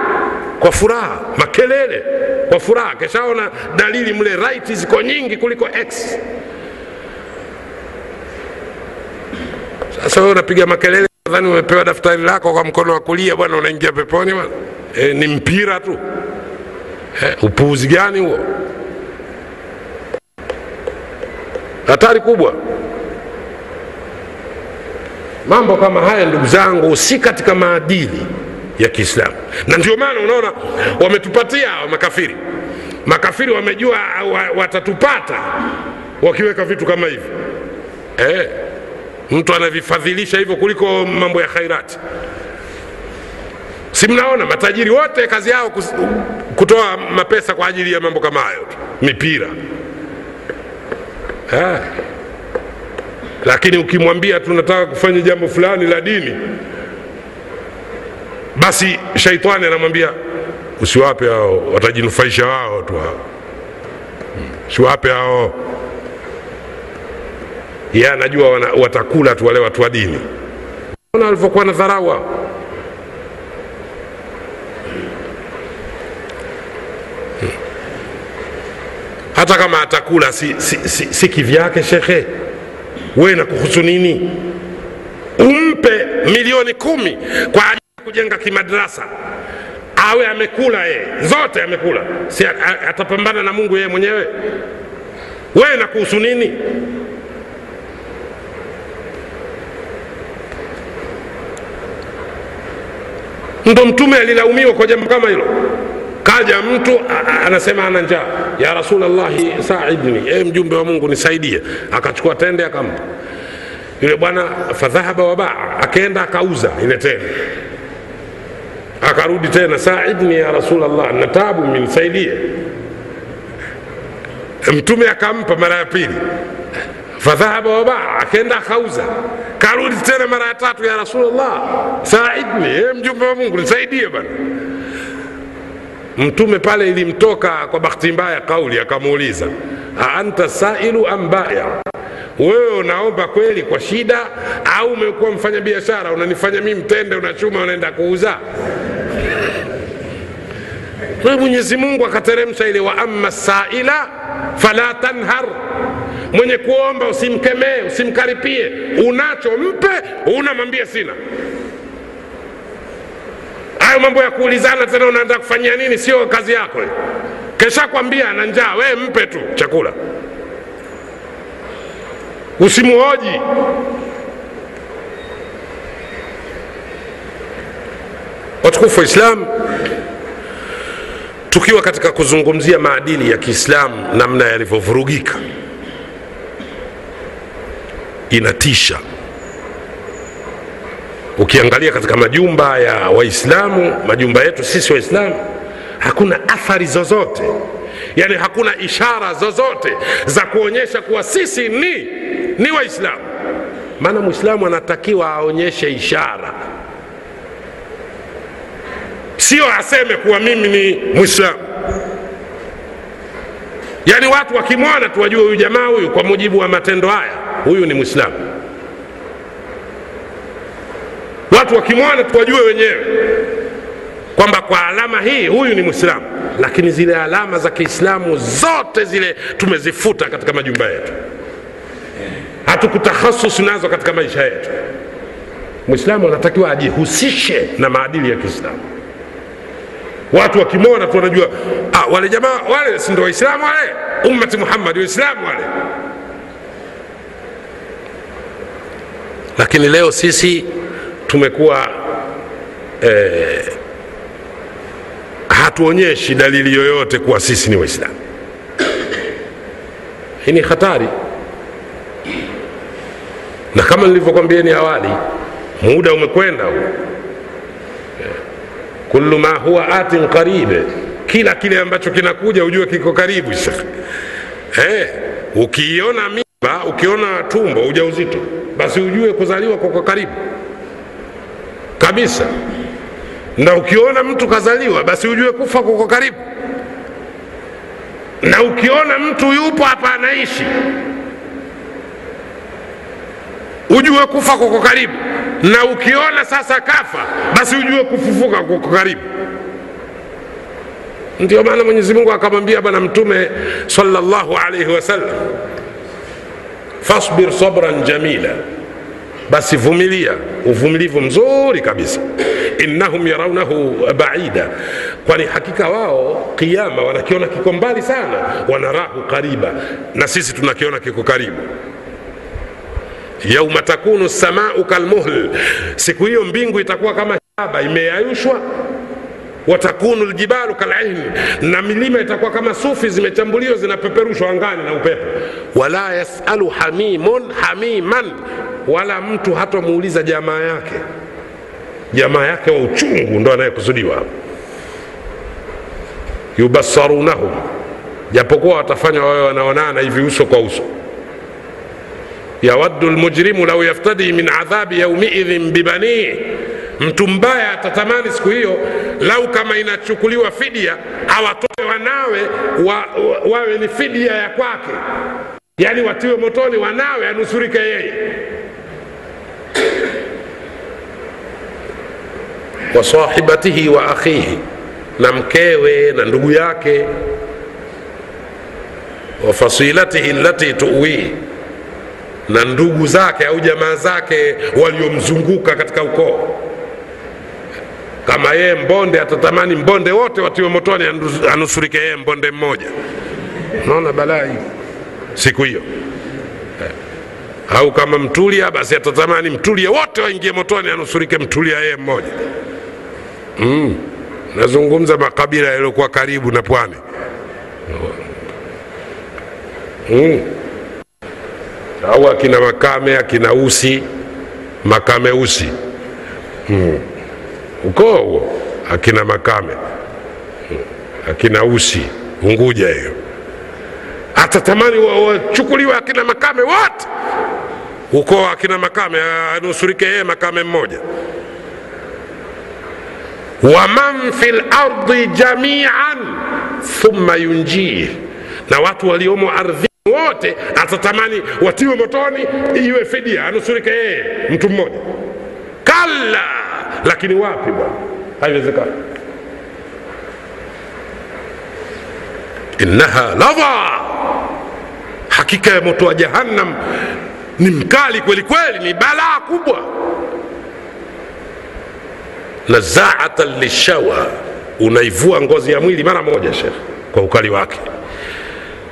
Kwa furaha makelele kwa furaha. Keshaona dalili mle right ziko nyingi kuliko x. Sasa wewe unapiga makelele nadhani umepewa daftari lako kwa mkono wa kulia bwana unaingia peponi bwana. E, ni mpira tu. E, upuuzi gani huo? Hatari kubwa mambo kama haya ndugu zangu si katika maadili ya kiislamu. Na ndio maana unaona wametupatia makafiri. Makafiri wamejua watatupata wakiweka vitu kama hivi. Eh, mtu anavifadhilisha hivyo kuliko mambo ya khairati. Si mnaona? Matajiri wote kazi yao kutoa mapesa kwa ajili ya mambo kama hayo mipira. Eh lakini ukimwambia tunataka kufanya jambo fulani la dini basi shaitani anamwambia usiwape hao watajinufaisha wao tu hao. Siwape hao. Yeye anajua watakula tu wale watu wa dini. Ona alivyokuwa na dharawa hata kama atakula si, si, si, si kivyake shekhe we na kuhusu nini? Umpe milioni kumi kwa ajili ya kujenga kimadrasa. Awe amekula yeye. Zote amekula. Si atapambana na mungu yeye mwenyewe? Wewe na kuhusu nini? Ndo mtume alilaumiwa kwa jambo kama hilo kaja mtu anasema ana njaa. Ya rasulllahi saidni. E mjumbe wa mungu nisaidie. Akachukua tende akampa. Yule bwana fadhahaba wabaa akaenda akauza ile tende. Akarudi tena saidni ya rasulllah na tabu mtume akampa mara ya pili. Fadhahaba wabaa akaenda akauza. Karudi tena mara ya tatu ya rasulllah saidni e mjumbe wa mungu nisaidie bana mtume pale ilimtoka kwa bahati mbaya kauli akamuuliza aanta sailu am baya? Wewe unaomba kweli kwa shida au umekuwa mfanya biashara? Unanifanya mi mtende unachuma unaenda kuuza? Mwenyezi mungu akateremsha ile wa ama saila fala tanhar. Mwenye kuomba usimkemee usimkaripie. Unacho mpe unamwambia sina hayo mambo ya kuulizana tena unaenda kufanyia nini? Sio kazi yako. Kesha kwambia na njaa. Wee mpe tu chakula. Usimuhoji. Watukufu wa islam tukiwa katika kuzungumzia maadili ya kiislamu namna yalivyovurugika inatisha ukiangalia katika majumba ya waislamu majumba yetu sisi waislamu hakuna athari zozote. Yaani hakuna ishara zozote za kuonyesha kuwa sisi ni ni waislamu. Maana mwislamu anatakiwa aonyeshe ishara. Sio aseme kuwa mimi ni mwislamu yaani watu wakimwona tu wajue huyu jamaa huyu kwa mujibu wa matendo haya huyu ni mwislamu watu wakimwona tu wajue wenyewe kwamba kwa alama hii huyu ni mwislamu lakini zile alama za kiislamu zote zile tumezifuta katika majumba yetu. Hatukutakhasusu nazo katika maisha yetu. Mwislamu anatakiwa ajihusishe na maadili ya kiislamu. Watu wakimwona tu wanajua ah, wale jamaa wale si ndo waislamu wale? Ummati muhammadi waislamu wale. Lakini leo sisi tumekuwa eh, hatuonyeshi dalili yoyote kuwa sisi ni waislamu. Hii ni hatari. Na kama nilivyokwambieni awali muda umekwenda huu. Kullu ma huwa atin qarib kila kile ambacho kinakuja ujue kiko karibu shekh eh, ukiiona mimba ukiona tumbo ujauzito basi ujue kuzaliwa kwa karibu kabisa. Na ukiona mtu kazaliwa basi ujue kufa kuko karibu. Na ukiona mtu yupo hapa anaishi ujue kufa kuko karibu. Na ukiona sasa kafa basi ujue kufufuka kuko karibu. Ndio maana mwenyezi mungu akamwambia bwana mtume salllahu alaihi wasallam fasbir sabran jamila basi vumilia uvumilivu mzuri kabisa. Innahum yaraunahu baida. Kwani hakika wao kiama wanakiona kiko mbali sana wanarahu qariba. Na sisi tunakiona kiko karibu. Yauma takunu samau kalmuhl. Siku hiyo mbingu itakuwa kama shaba imeyayushwa watakunu ljibalu kalaini na milima itakuwa kama sufi zimechambuliwa zinapeperushwa angani na upepo. Wala yasalu hamimun hamiman wala mtu hatamuuliza jamaa yake. Jamaa yake wa uchungu ndo anayekusudiwa hapo. Yubasarunahum japokuwa watafanya wawe wanaonana hivi uso kwa uso. Yawaddu lmujrimu lau yaftadi min adhabi yaumiidhin bibanihi mtu mbaya atatamani siku hiyo lau kama inachukuliwa fidia awatoe wanawe wa, wa, wawe ni fidia ya kwake. Yaani watiwe motoni wanawe anusurike yeye wa sahibatihi wa akhihi na mkewe na ndugu yake wa fasilatihi lati tuwii na ndugu zake au jamaa zake waliomzunguka katika ukoo. Kama yeye mbonde atatamani mbonde wote watiwe motoni anusurike yeye mbonde mmoja. Naona balaa hii siku hiyo. Au kama mtulia basi atatamani mtulia wote waingie motoni anusurike mtulia yeye mmoja mm. nazungumza makabila yaliyokuwa karibu na pwani mm. au akina makame akina usi makame usi mm. ukoo huo akina makame mm. akina usi unguja hiyo atatamani wachukuliwe wa akina makame wote ukoo akina makame anusurike yeye makame mmoja waman fi lardi jamian thumma yunjih na watu waliomo ardhini wote atatamani watiwe motoni iwe fidia anusurike yeye mtu mmoja. Kalla! Lakini wapi bwana? Haiwezekani. Innaha ladha! Hakika ya moto wa jahannam ni mkali kweli kweli ni balaa kubwa nazaatan lishawa unaivua ngozi ya mwili mara moja shekh kwa ukali wake.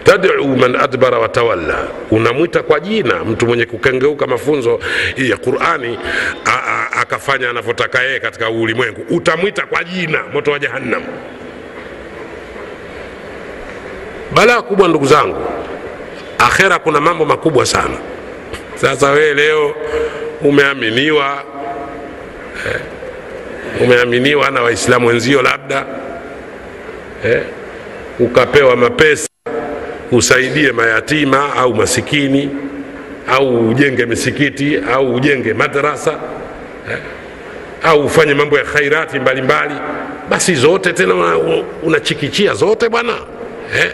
Tad'u man adbara watawalla unamwita kwa jina mtu mwenye kukengeuka mafunzo ya qurani akafanya anavyotaka yeye katika ulimwengu. Utamwita kwa jina moto wa jahannam. Balaa kubwa ndugu zangu akhera kuna mambo makubwa sana. Sasa wewe leo umeaminiwa eh, umeaminiwa na waislamu wenzio labda eh, ukapewa mapesa usaidie mayatima au masikini au ujenge misikiti au ujenge madrasa eh, au ufanye mambo ya khairati mbalimbali mbali. basi zote tena unachikichia una zote bwana eh?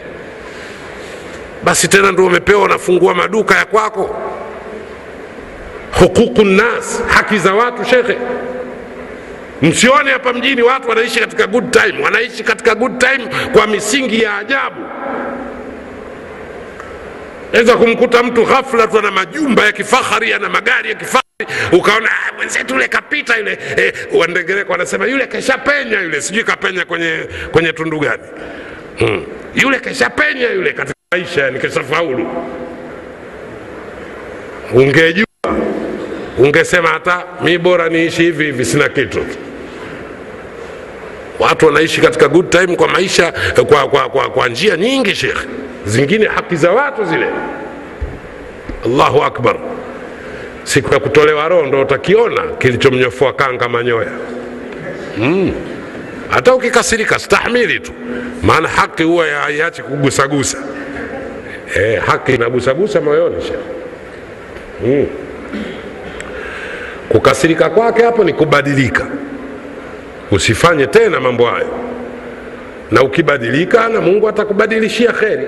basi tena ndio umepewa unafungua maduka ya kwako huququ nnas haki za watu shekhe msione hapa mjini watu wanaishi katika good time wanaishi katika good time kwa misingi ya ajabu. Weza kumkuta mtu ghafla tu ana majumba ya kifahari ana magari ya kifahari ukaona ah, mwenzetu yule kapita yule. Eh, wandengereko wanasema yule keshapenya yule. Sijui kapenya kwenye, kwenye tundu gani. Hmm. yule keshapenya yule katika maisha yani keshafaulu. Ungejua ungesema hata mi bora niishi hivi hivi sina kitu watu wanaishi katika good time kwa maisha kwa, kwa, kwa, kwa njia nyingi shekh zingine haki za watu zile. Allahu akbar. Siku ya kutolewa roho ndo utakiona kilichomnyofoa kanga manyoya. Mm. hata ukikasirika stahmili tu. Maana haki huwa haiachi kugusagusa. E, haki inagusagusa moyoni shekh mm. kukasirika kwake hapo ni kubadilika usifanye tena mambo hayo na ukibadilika na mungu atakubadilishia kheri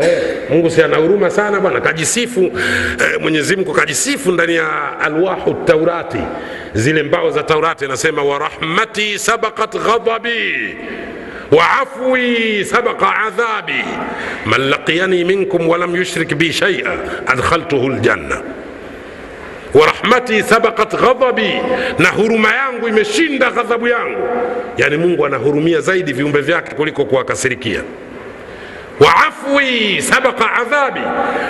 eh, mungu si ana huruma sana bwana kajisifu eh, mwenyezi mungu kajisifu ndani ya alwahu taurati zile mbao za taurati anasema warahmati sabakat ghadabi وعفوي سبق عذابي من لقيني منكم ولم يشرك بي شيئا أدخلته الجنة warahmati sabakat ghadhabi na huruma yangu imeshinda ghadhabu yangu. Yani mungu anahurumia zaidi viumbe vyake kuliko kuwakasirikia. Waafwi sabaka adhabi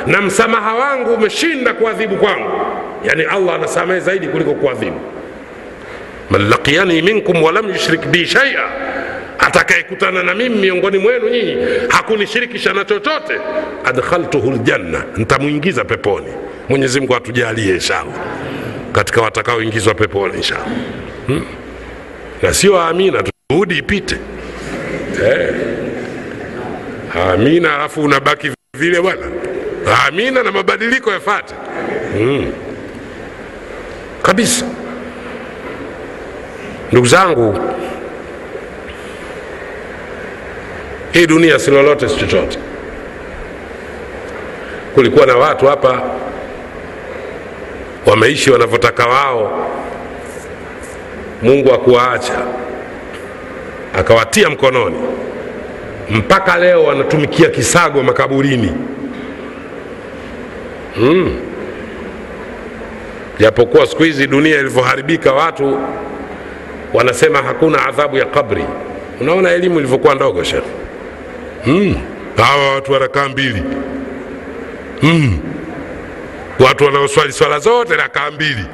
na msamaha wangu umeshinda kuadhibu kwangu. Yani allah anasamehe zaidi kuliko kuadhibu. Man laqiyani minkum walam yushrik bi shaia atakayekutana na mimi miongoni mwenu nyinyi hakunishirikisha na chochote adkhaltuhu ljanna ntamwingiza peponi mwenyezi mungu atujalie inshallah katika watakaoingizwa peponi inshallah hmm? na sio amina juhudi ipite eh. amina alafu unabaki vile bwana amina na mabadiliko yafate hmm. kabisa ndugu zangu hii dunia si lolote si chochote kulikuwa na watu hapa wameishi wanavyotaka wao mungu akuwaacha akawatia mkononi mpaka leo wanatumikia kisago makaburini mm. japokuwa siku hizi dunia ilivyoharibika watu wanasema hakuna adhabu ya kabri unaona elimu ilivyokuwa ndogo shekh mm. hawa watu wanakaa mbili mm. Watu wanaoswali swala zote rakaa mbili.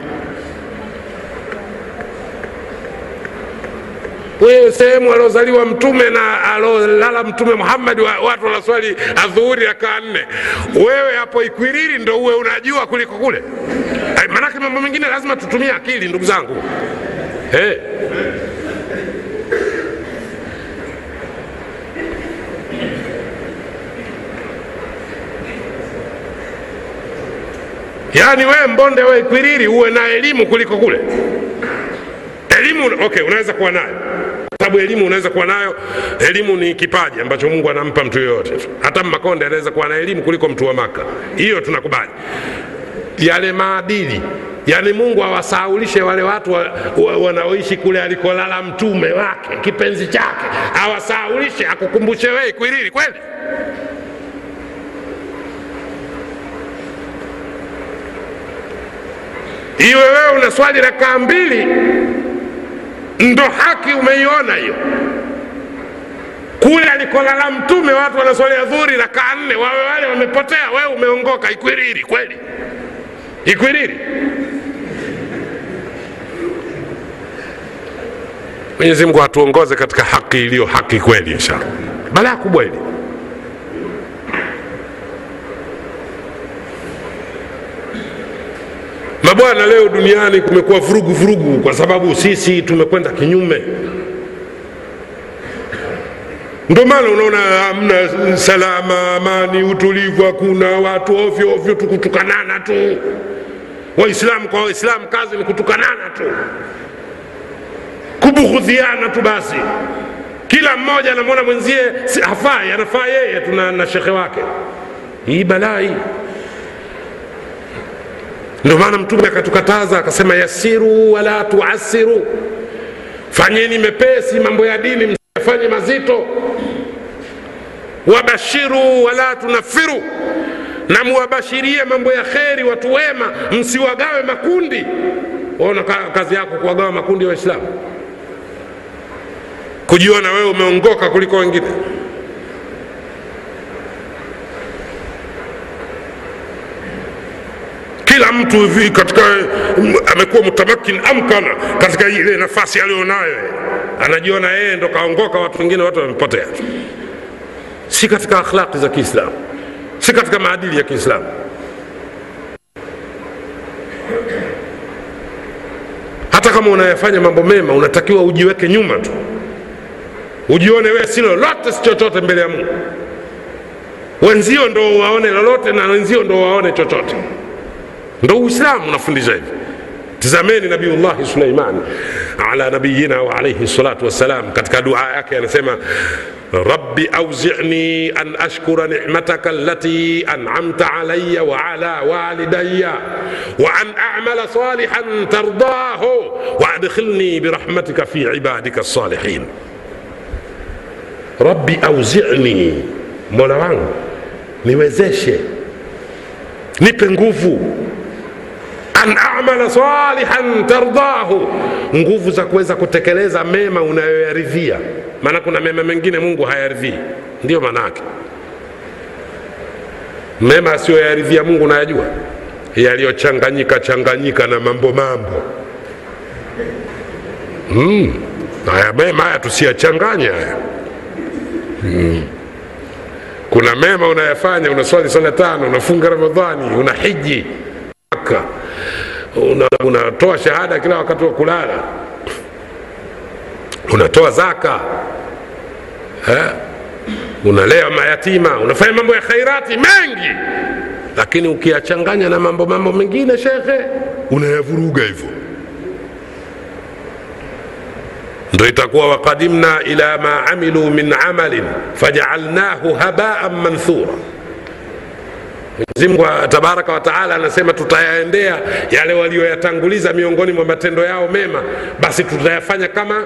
Wewe sehemu aliozaliwa mtume na alolala mtume muhammadi watu wanaswali adhuhuri rakaa nne. Wewe hapo ikwiriri ndo uwe unajua kuliko kule? Maanake mambo mengine lazima tutumie akili ndugu zangu. Hey. Yaani wewe mbonde we ikwiriri uwe na elimu kuliko kule? Elimu okay unaweza kuwa nayo. Sababu elimu unaweza kuwa nayo. Elimu ni kipaji ambacho mungu anampa mtu yoyote. Hata mmakonde anaweza kuwa na elimu kuliko mtu wa maka hiyo tunakubali. Yale maadili. Yaani mungu awasaulishe wale watu wa, wa, wanaoishi kule alikolala mtume wake kipenzi chake. Awasaulishe akukumbushe wei kwilili kweli iwe wewe una swali rakaa mbili ndo haki umeiona hiyo. Kule alikolala mtume watu wanaswalia dhuri rakaa nne wawe wale wamepotea wewe umeongoka. Ikwiriri kweli? Ikwiriri? Mwenyezi mungu atuongoze katika haki iliyo haki kweli inshallah. Balaa kubwa hili mabwana leo duniani kumekuwa vurugu vurugu kwa sababu sisi tumekwenda kinyume. Ndio maana unaona hamna salama amani utulivu hakuna watu ovyo ovyo tukutukanana tu. Waislamu kwa waislamu kazi ni kutukanana tu. Kubughudhiana tu basi. Kila mmoja anamwona mwenzie hafai anafaa yeye tuna na shekhe wake. Hii balaa hii ndio maana mtume akatukataza akasema yasiru wala tuasiru fanyeni mepesi mambo ya dini msifanye mazito. Wabashiru wala tunafiru. Na muwabashirie mambo ya kheri watu wema. Msiwagawe makundi. Waona kazi yako kuwagawa makundi ya waislamu. Kujiona wewe umeongoka kuliko wengine kila mtu hivi katika amekuwa mutamakin amkana katika ile nafasi aliyonayo. Anajiona yeye ndo kaongoka watu wengine watu wamepotea. Si katika akhlaqi za kiislamu. Si katika maadili ya kiislamu. Hata kama unayafanya mambo mema unatakiwa ujiweke nyuma tu. Ujione wewe si lolote si chochote mbele ya mungu. Wenzio ndo waone lolote na wenzio ndo waone chochote ndo uislamu unafundisha hivi tizameni nabiullahi suleiman ala nabiyina wa alaihi salatu wassalam katika dua yake anasema rabbi auzini an ashkura nimataka allati anamta alaya wa ala walidaya wa an amala salihan tardahu wa adkhilni birahmatika fi ibadika lsalihin rabbi auzini mola wangu niwezeshe nipe nguvu an amala salihan tardahu. Nguvu za kuweza kutekeleza mema unayoyaridhia. Maana kuna mema mengine mungu hayaridhii. Ndiyo maana yake mema asiyoyaridhia mungu nayajua, yaliyochanganyika changanyika na mambo mambo. Mm. haya mema haya tusiyachanganye haya. Mm. kuna mema unayafanya unaswali sala tano unafunga ramadhani una hiji maka una, unatoa shahada kila wakati wa kulala. Unatoa zaka. Eh? unalea mayatima. Unafanya mambo ya khairati mengi. Lakini ukiyachanganya na mambo mambo mengine shekhe unayavuruga hivyo. Ndo itakuwa waqadimna ila ma amilu min amalin fajaalnahu habaan manthura Mwenyezi Mungu tabaraka wa taala anasema tutayaendea yale walioyatanguliza miongoni mwa matendo yao mema, basi tutayafanya kama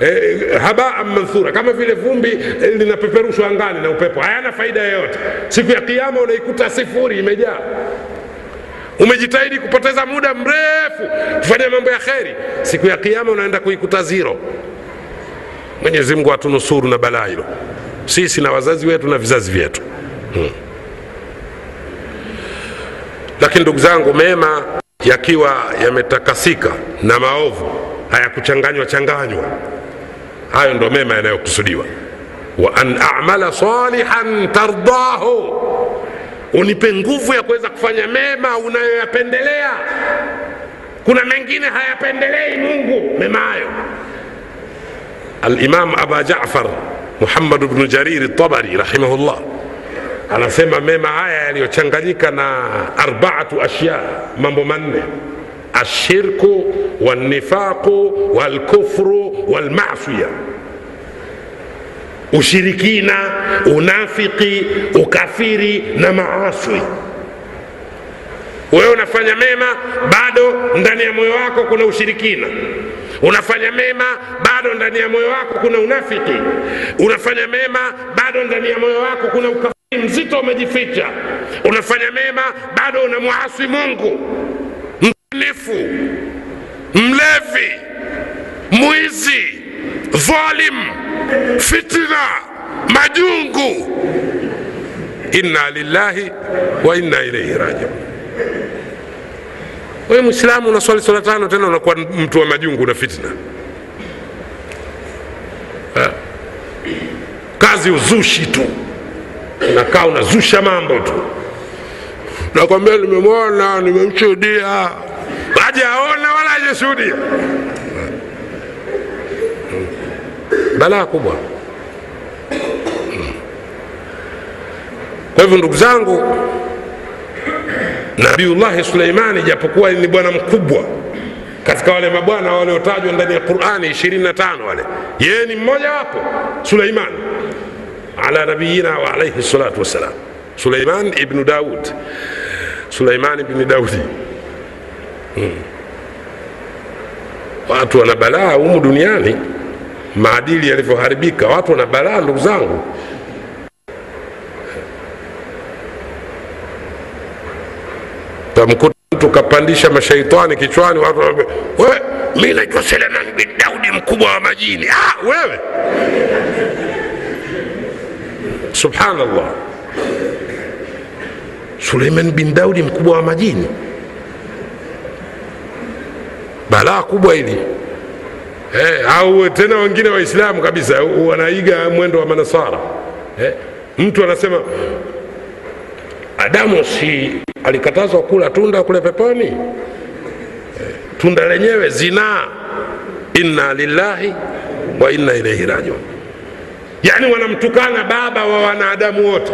eh, habaa manthura kama vile vumbi eh, linapeperushwa angani na upepo. Hayana faida yoyote. Siku ya kiama unaikuta sifuri imejaa. Umejitahidi kupoteza muda mrefu kufanya mambo ya kheri. Siku ya kiama unaenda kuikuta ziro mwenyezi mungu atunusuru na balaa hilo. Sisi na wazazi wetu na vizazi vyetu. Hmm. Lakini ndugu zangu mema yakiwa yametakasika na maovu hayakuchanganywa changanywa. Hayo ndo mema yanayokusudiwa. Wa an amala salihan tardahu unipe nguvu ya kuweza kufanya mema unayoyapendelea. Kuna mengine hayapendelei mungu mema hayo. Alimam aba jafar muhammad bnu jariri tabari rahimahullah anasema mema haya yaliyochanganyika na arbaatu ashya mambo manne. Ashirku walnifaqu walkufru walmasia ushirikina unafiki ukafiri na maaswi wewe unafanya mema bado ndani ya moyo wako kuna ushirikina. Unafanya mema bado ndani ya moyo wako kuna unafiki. Unafanya mema bado ndani ya moyo wako kuna ukafiri mzito umejificha. Unafanya mema bado unamwasi mungu. Mzinifu mlevi mwizi dhalim fitna majungu. Inna lillahi wa inna ilaihi rajiun. Wewe mwislamu unaswali swala tano tena unakuwa mtu wa majungu na fitna ha? kazi uzushi tu unakaa unazusha mambo tu. Nakwambia nimemwona nimemshuhudia. Hajaona wala hajashuhudia. Balaa kubwa. Kwa hivyo ndugu zangu nabiullahi suleimani japokuwa ni bwana mkubwa katika wale mabwana waliotajwa ndani ya qurani 25 wale yeye ni mmoja wapo suleimani ala nabiyina wa alaihi salatu wassalam suleiman ibnu daud suleiman ibni daudi watu wana balaa humu duniani. Maadili yalivyoharibika watu wana balaa ndugu zangu. Tamkuta mtu kapandisha mashaitani kichwani watu we mi naitwa seleman bin daudi mkubwa wa majini. Ah, wewe subhanallah. Suleiman bin daudi mkubwa wa majini. Balaa kubwa hili. Eh, au tena wengine waislamu kabisa wanaiga mwendo wa manasara. Eh, mtu anasema adamu si alikatazwa kula tunda kule peponi? Eh, tunda lenyewe zinaa inna lillahi wa inna ilaihi rajiun yaani wanamtukana baba wa wanadamu wote.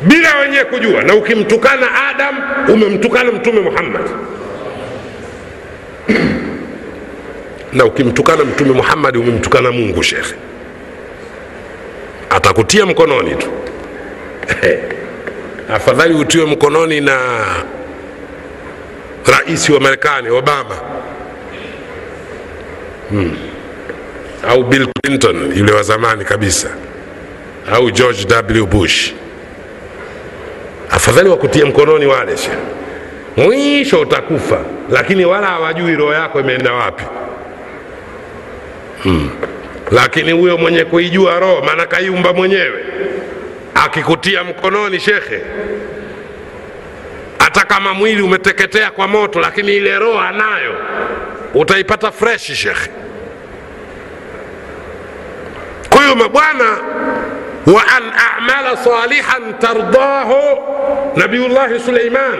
Bila wenyewe kujua. Na ukimtukana adam umemtukana mtume muhammad. Na ukimtukana mtume muhammadi umemtukana mungu shekhe. Atakutia mkononi tu. Afadhali utiwe mkononi na rais wa marekani obama. Hmm. Au bill clinton yule wa zamani kabisa au george w. Bush. Afadhali wakutie mkononi wale she mwisho utakufa lakini wala hawajui roho yako imeenda wapi. Hmm. lakini huyo mwenye kuijua roho maana kaiumba mwenyewe akikutia mkononi shekhe hata kama mwili umeteketea kwa moto lakini ile roho anayo utaipata freshi shekhe kwa hiyo mabwana wa an amala salihan tardahu nabiyullahi suleiman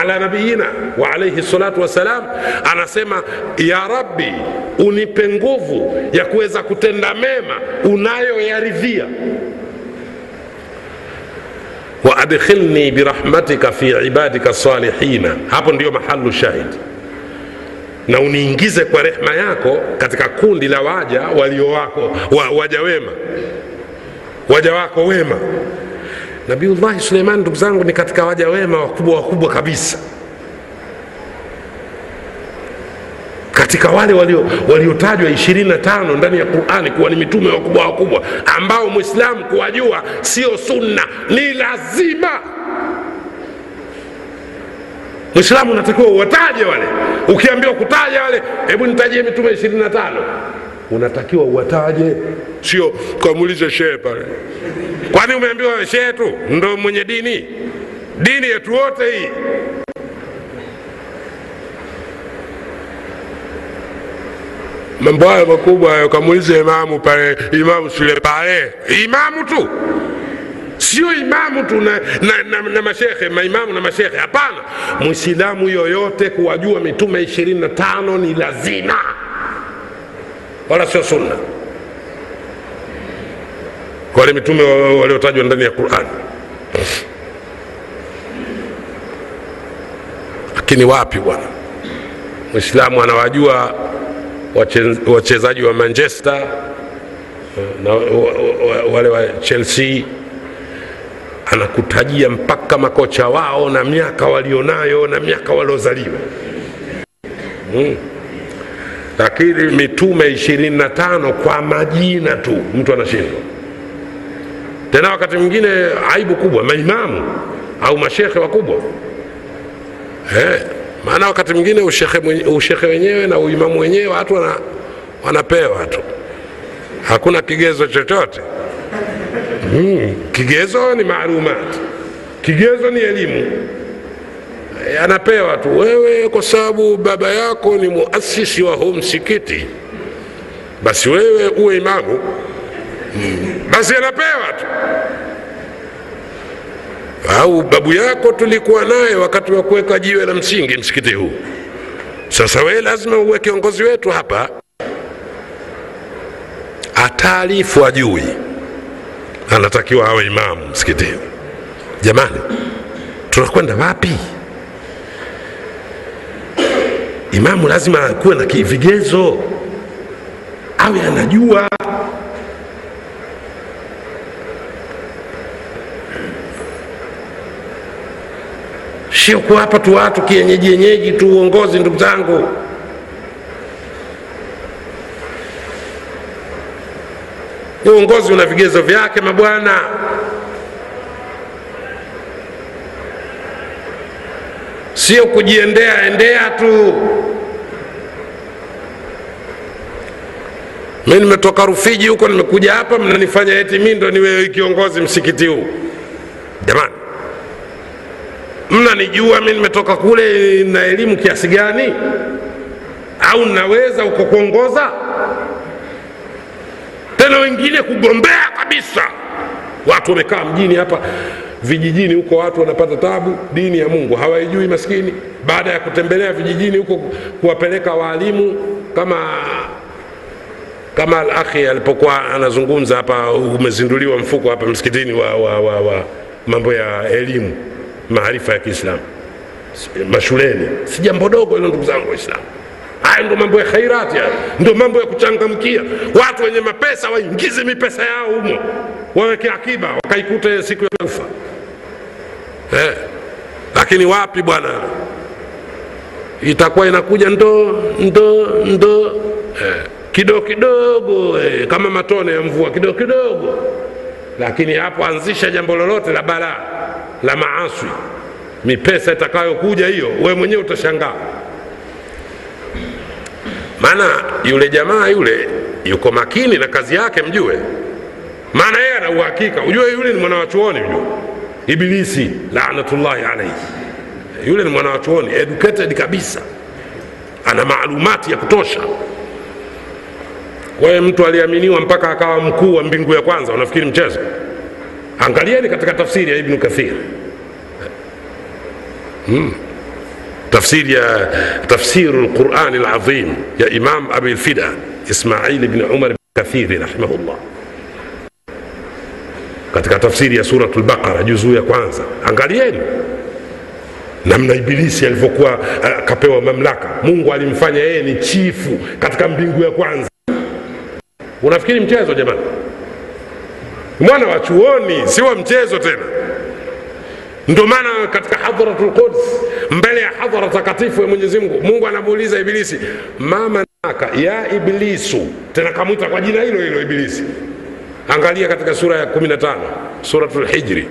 ala nabiyina wa alaihi salatu wassalam anasema ya rabbi unipe nguvu ya kuweza kutenda mema unayoyaridhia waadkhilni birahmatika fi ibadika salihina hapo ndiyo mahalu shahid na uniingize kwa rehma yako katika kundi la waja walio wako wa, waja wema. Waja wako wema. Nabiullahi suleiman ndugu zangu ni katika waja wema wakubwa wakubwa kabisa. Katika wale waliotajwa walio ishirini na tano ndani ya qurani kuwa ni mitume wakubwa wakubwa ambao mwislamu kuwajua sio sunna ni lazima mwislamu unatakiwa uwataje wale? Ukiambiwa kutaja wale hebu nitajie mitume ishirini na tano. Unatakiwa uwataje? Sio kamulize shehe pale. Kwani umeambiwa shehe tu? Ndo mwenye dini? Dini yetu wote hii. Mambo hayo makubwa hayo kamulize imamu pale imamu sule pale. Imamu tu sio imamu tu na, na, na, na mashekhe maimamu na mashekhe. Hapana. Mwislamu yoyote kuwajua mitume ishirini na tano ni lazima. Wala sio sunna. Wale mitume waliotajwa ndani ya qurani lakini wapi bwana? Mwislamu anawajua wachezaji wa manchester na wale wa chelsea anakutajia mpaka makocha wao na miaka walionayo na miaka waliozaliwa. Hmm. lakini mitume ishirini na tano kwa majina tu mtu anashindwa. Tena wakati mwingine aibu kubwa maimamu au mashekhe wakubwa. Eh, maana wakati mwingine ushekhe, wenyewe na uimamu wenyewe watu wana, wanapewa tu. Hakuna kigezo chochote hmm. kigezo ni maalumati kigezo ni elimu. Anapewa tu. Wewe kwa sababu baba yako ni muasisi wa huu msikiti basi wewe uwe imamu. Hmm. basi anapewa tu. Au babu yako tulikuwa naye wakati wa kuweka jiwe la msingi msikiti huu. Sasa wewe lazima uwe kiongozi wetu hapa. Ataarifu ajui anatakiwa awe imamu msikitini. Jamani tunakwenda wapi? Imamu lazima kuwe na vigezo awe anajua. Sio kuwapa tu watu kienyeji yenyeji tu uongozi ndugu zangu uongozi una vigezo vyake mabwana sio kujiendea endea tu. Mi nimetoka rufiji huko nimekuja hapa mnanifanya eti mi ndo niwe kiongozi msikiti huu. Jamani mnanijua mi nimetoka kule na elimu kiasi gani? Au naweza uko kuongoza tena wengine kugombea kabisa. Watu wamekaa mjini hapa vijijini huko watu wanapata tabu dini ya mungu hawaijui maskini. Baada ya kutembelea vijijini huko kuwapeleka waalimu kama kama alakhi alipokuwa anazungumza hapa umezinduliwa mfuko hapa msikitini wa, wa, wa, wa mambo ya elimu maarifa ya kiislamu mashuleni. Si jambo dogo hilo ndugu zangu waislamu haya ndo mambo ya khairati haya ndo mambo ya kuchangamkia watu wenye mapesa waingize mipesa yao humo waweke akiba wakaikute siku ya kufa eh. lakini wapi bwana itakuwa inakuja ndo ndo ndo eh. kidogo kidogo eh. kama matone ya mvua kidogo kidogo lakini hapo anzisha jambo lolote la balaa la maaswi mipesa itakayokuja hiyo we mwenyewe utashangaa maana yule jamaa yule yuko makini na kazi yake mjue. Maana yeye ana uhakika. Ujue yule ni mwanawachuoni ujue. Ibilisi lanatullahi alaihi yule ni mwana wachuoni educated kabisa. Ana maalumati ya kutosha. Kwa mtu aliaminiwa mpaka akawa mkuu wa mbingu ya kwanza unafikiri mchezo? Angalieni katika tafsiri ya ibnu kathir. Hmm. Tafsiri تفسير tafsiru lqurani يا ya imam abi إسماعيل بن bni umar كثير kathiri الله. Katika tafsiri ya suratu lbaqara juzuu ya kwanza. Angalieni namna ibilisi alivyokuwa akapewa mamlaka. Mungu alimfanya yeye ni chifu katika mbingu ya kwanza. Unafikiri mchezo jamani? Mwana wa chuoni si wa mchezo tena ndio maana katika qudus Quds, mbele ya hadhara takatifu ya Mwenyezi Mungu. Anamuuliza Ibilisi, ma manaka ya Iblisu, tena kamwita kwa jina hilo hilo Ibilisi. Angalia katika sura ya 15 Suratul Hijri,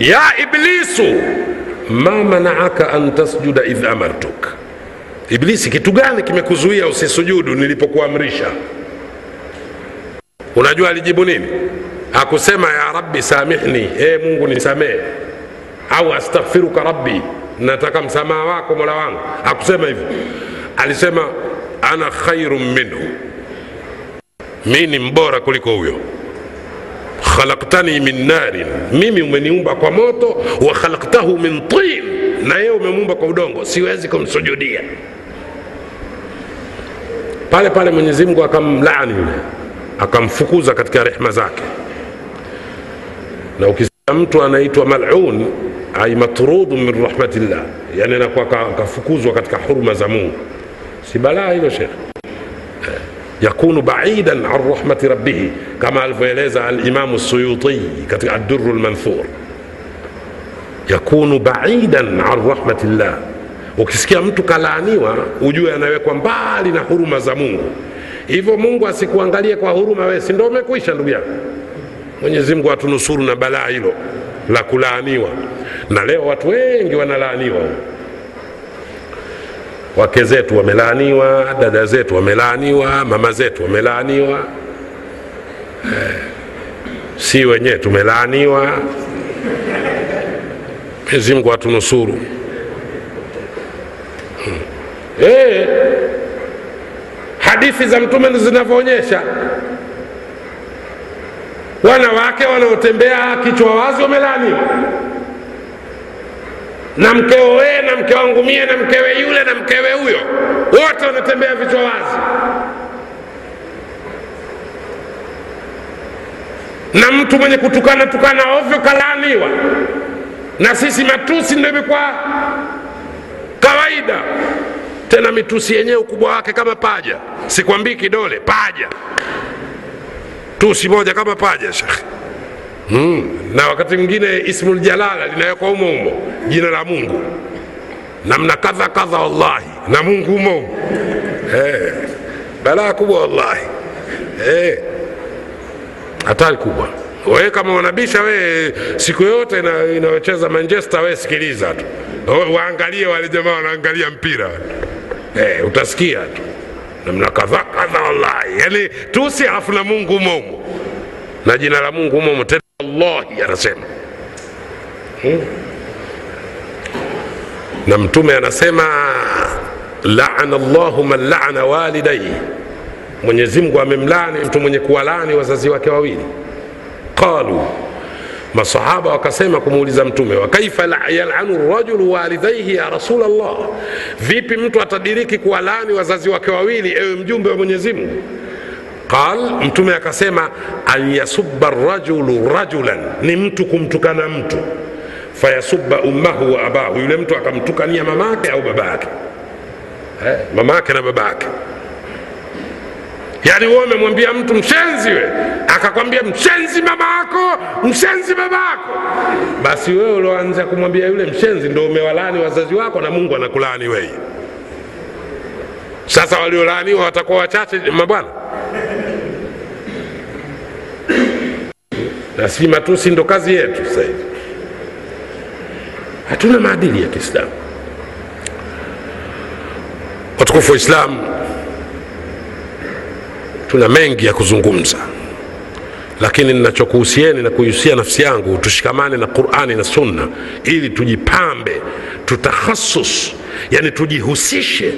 ya Iblisu ma manaaka an tasjuda idh amartuk, Iblisi, kitu gani kimekuzuia usisujudu nilipokuamrisha? Unajua alijibu nini? Hakusema ya rabbi samihni, e Mungu nisamehe, au astaghfiruka rabbi, nataka msamaha wako mola wangu. akusema hivyo, alisema ana khairun minhu, mi ni mbora kuliko huyo. khalaktani min narin, mimi umeniumba kwa moto, wa khalaktahu min tin, na yeye umemuumba kwa udongo, siwezi kumsujudia. Pale pale Mwenyezi Mungu akamlaani yule, akamfukuza katika rehma zake na ukisikia mtu anaitwa malun ai matrudu min rahmatillah, yani anakuwa kafukuzwa katika huruma za Mungu, si balaa hilo shekh? yakunu baidan an rahmati rabbihi, kama alivyoeleza Alimamu Suyuti katika Addurru Lmanthur, yakunu baidan an rahmatillah. Ukisikia mtu kalaaniwa, ujue anawekwa mbali na huruma za Mungu. Hivyo Mungu asikuangalie kwa huruma, wewe si ndio ndugu yangu? Mwenyezi Mungu atunusuru na balaa hilo la kulaaniwa. Na leo watu wengi wanalaaniwa, wake zetu wamelaaniwa, dada zetu wamelaaniwa, mama zetu wamelaaniwa, eh, si wenyewe tumelaaniwa. Mwenyezi Mungu atunusuru. Hmm. Eh, hadithi za Mtume zinavyoonyesha wanawake wanaotembea kichwa wazi wamelaaniwa, na mkeo wee na mke wangu mie na mkewe yule na mkewe huyo, wote wanatembea vichwa wazi. Na mtu mwenye kutukana tukana ovyo kalaaniwa, na sisi matusi ndo imekuwa kawaida. Tena mitusi yenyewe ukubwa wake kama paja, sikwambii kidole, paja tusi moja kama paja shekhe. hmm. Na wakati mwingine ismul jalala linawekwa umo humo jina la Mungu, namna kadha kadha, wallahi na Mungu umo humo. Eh, balaa kubwa wallahi, eh, hatari kubwa. Wewe kama unabisha wewe, siku yoyote inayocheza Manchester, wewe sikiliza tu, waangalie wale jamaa wanaangalia mpira hey, utasikia tu namna kadha kadha, wallahi, yani tusi alafu na Mungu humo na jina la Mungu humo tena, wallahi anasema hmm. Na Mtume anasema laana llahu man laana walidaihi, Mwenyezi Mungu mtu mwenye kuwalani wazazi wake wawili. Qalu, masahaba wakasema kumuuliza Mtume, wa kaifa yalanu rajulu walidaihi ya rasul llah vipi mtu atadiriki kuwalaani wazazi wake wawili, ewe mjumbe wa Mwenyezi Mungu? Qal, Mtume akasema an yasuba rajulu rajulan, ni mtu kumtukana mtu, fayasuba ummahu wa abahu, yule mtu akamtukania mamake au babake, eh, mamake na babake Yaani wewe umemwambia mtu mshenzi, we akakwambia mshenzi mama yako, mshenzi baba yako, basi wewe ulioanza kumwambia yule mshenzi ndo umewalani wazazi wako, na Mungu anakulaani wewe. Sasa waliolaaniwa watakuwa wachache mabwana, na si matusi ndo kazi yetu sasa. Hatuna maadili ya Kiislamu. Watukufu wa Islamu, tuna mengi ya kuzungumza, lakini ninachokuhusieni na kuihusia nafsi yangu, tushikamane na Qur'ani na Sunna ili tujipambe, tutakhasus, yani tujihusishe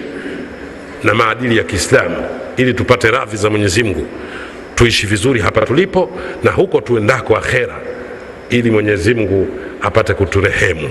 na maadili ya Kiislamu ili tupate radhi za Mwenyezi Mungu, tuishi vizuri hapa tulipo na huko tuendako akhera, ili Mwenyezi Mungu apate kuturehemu.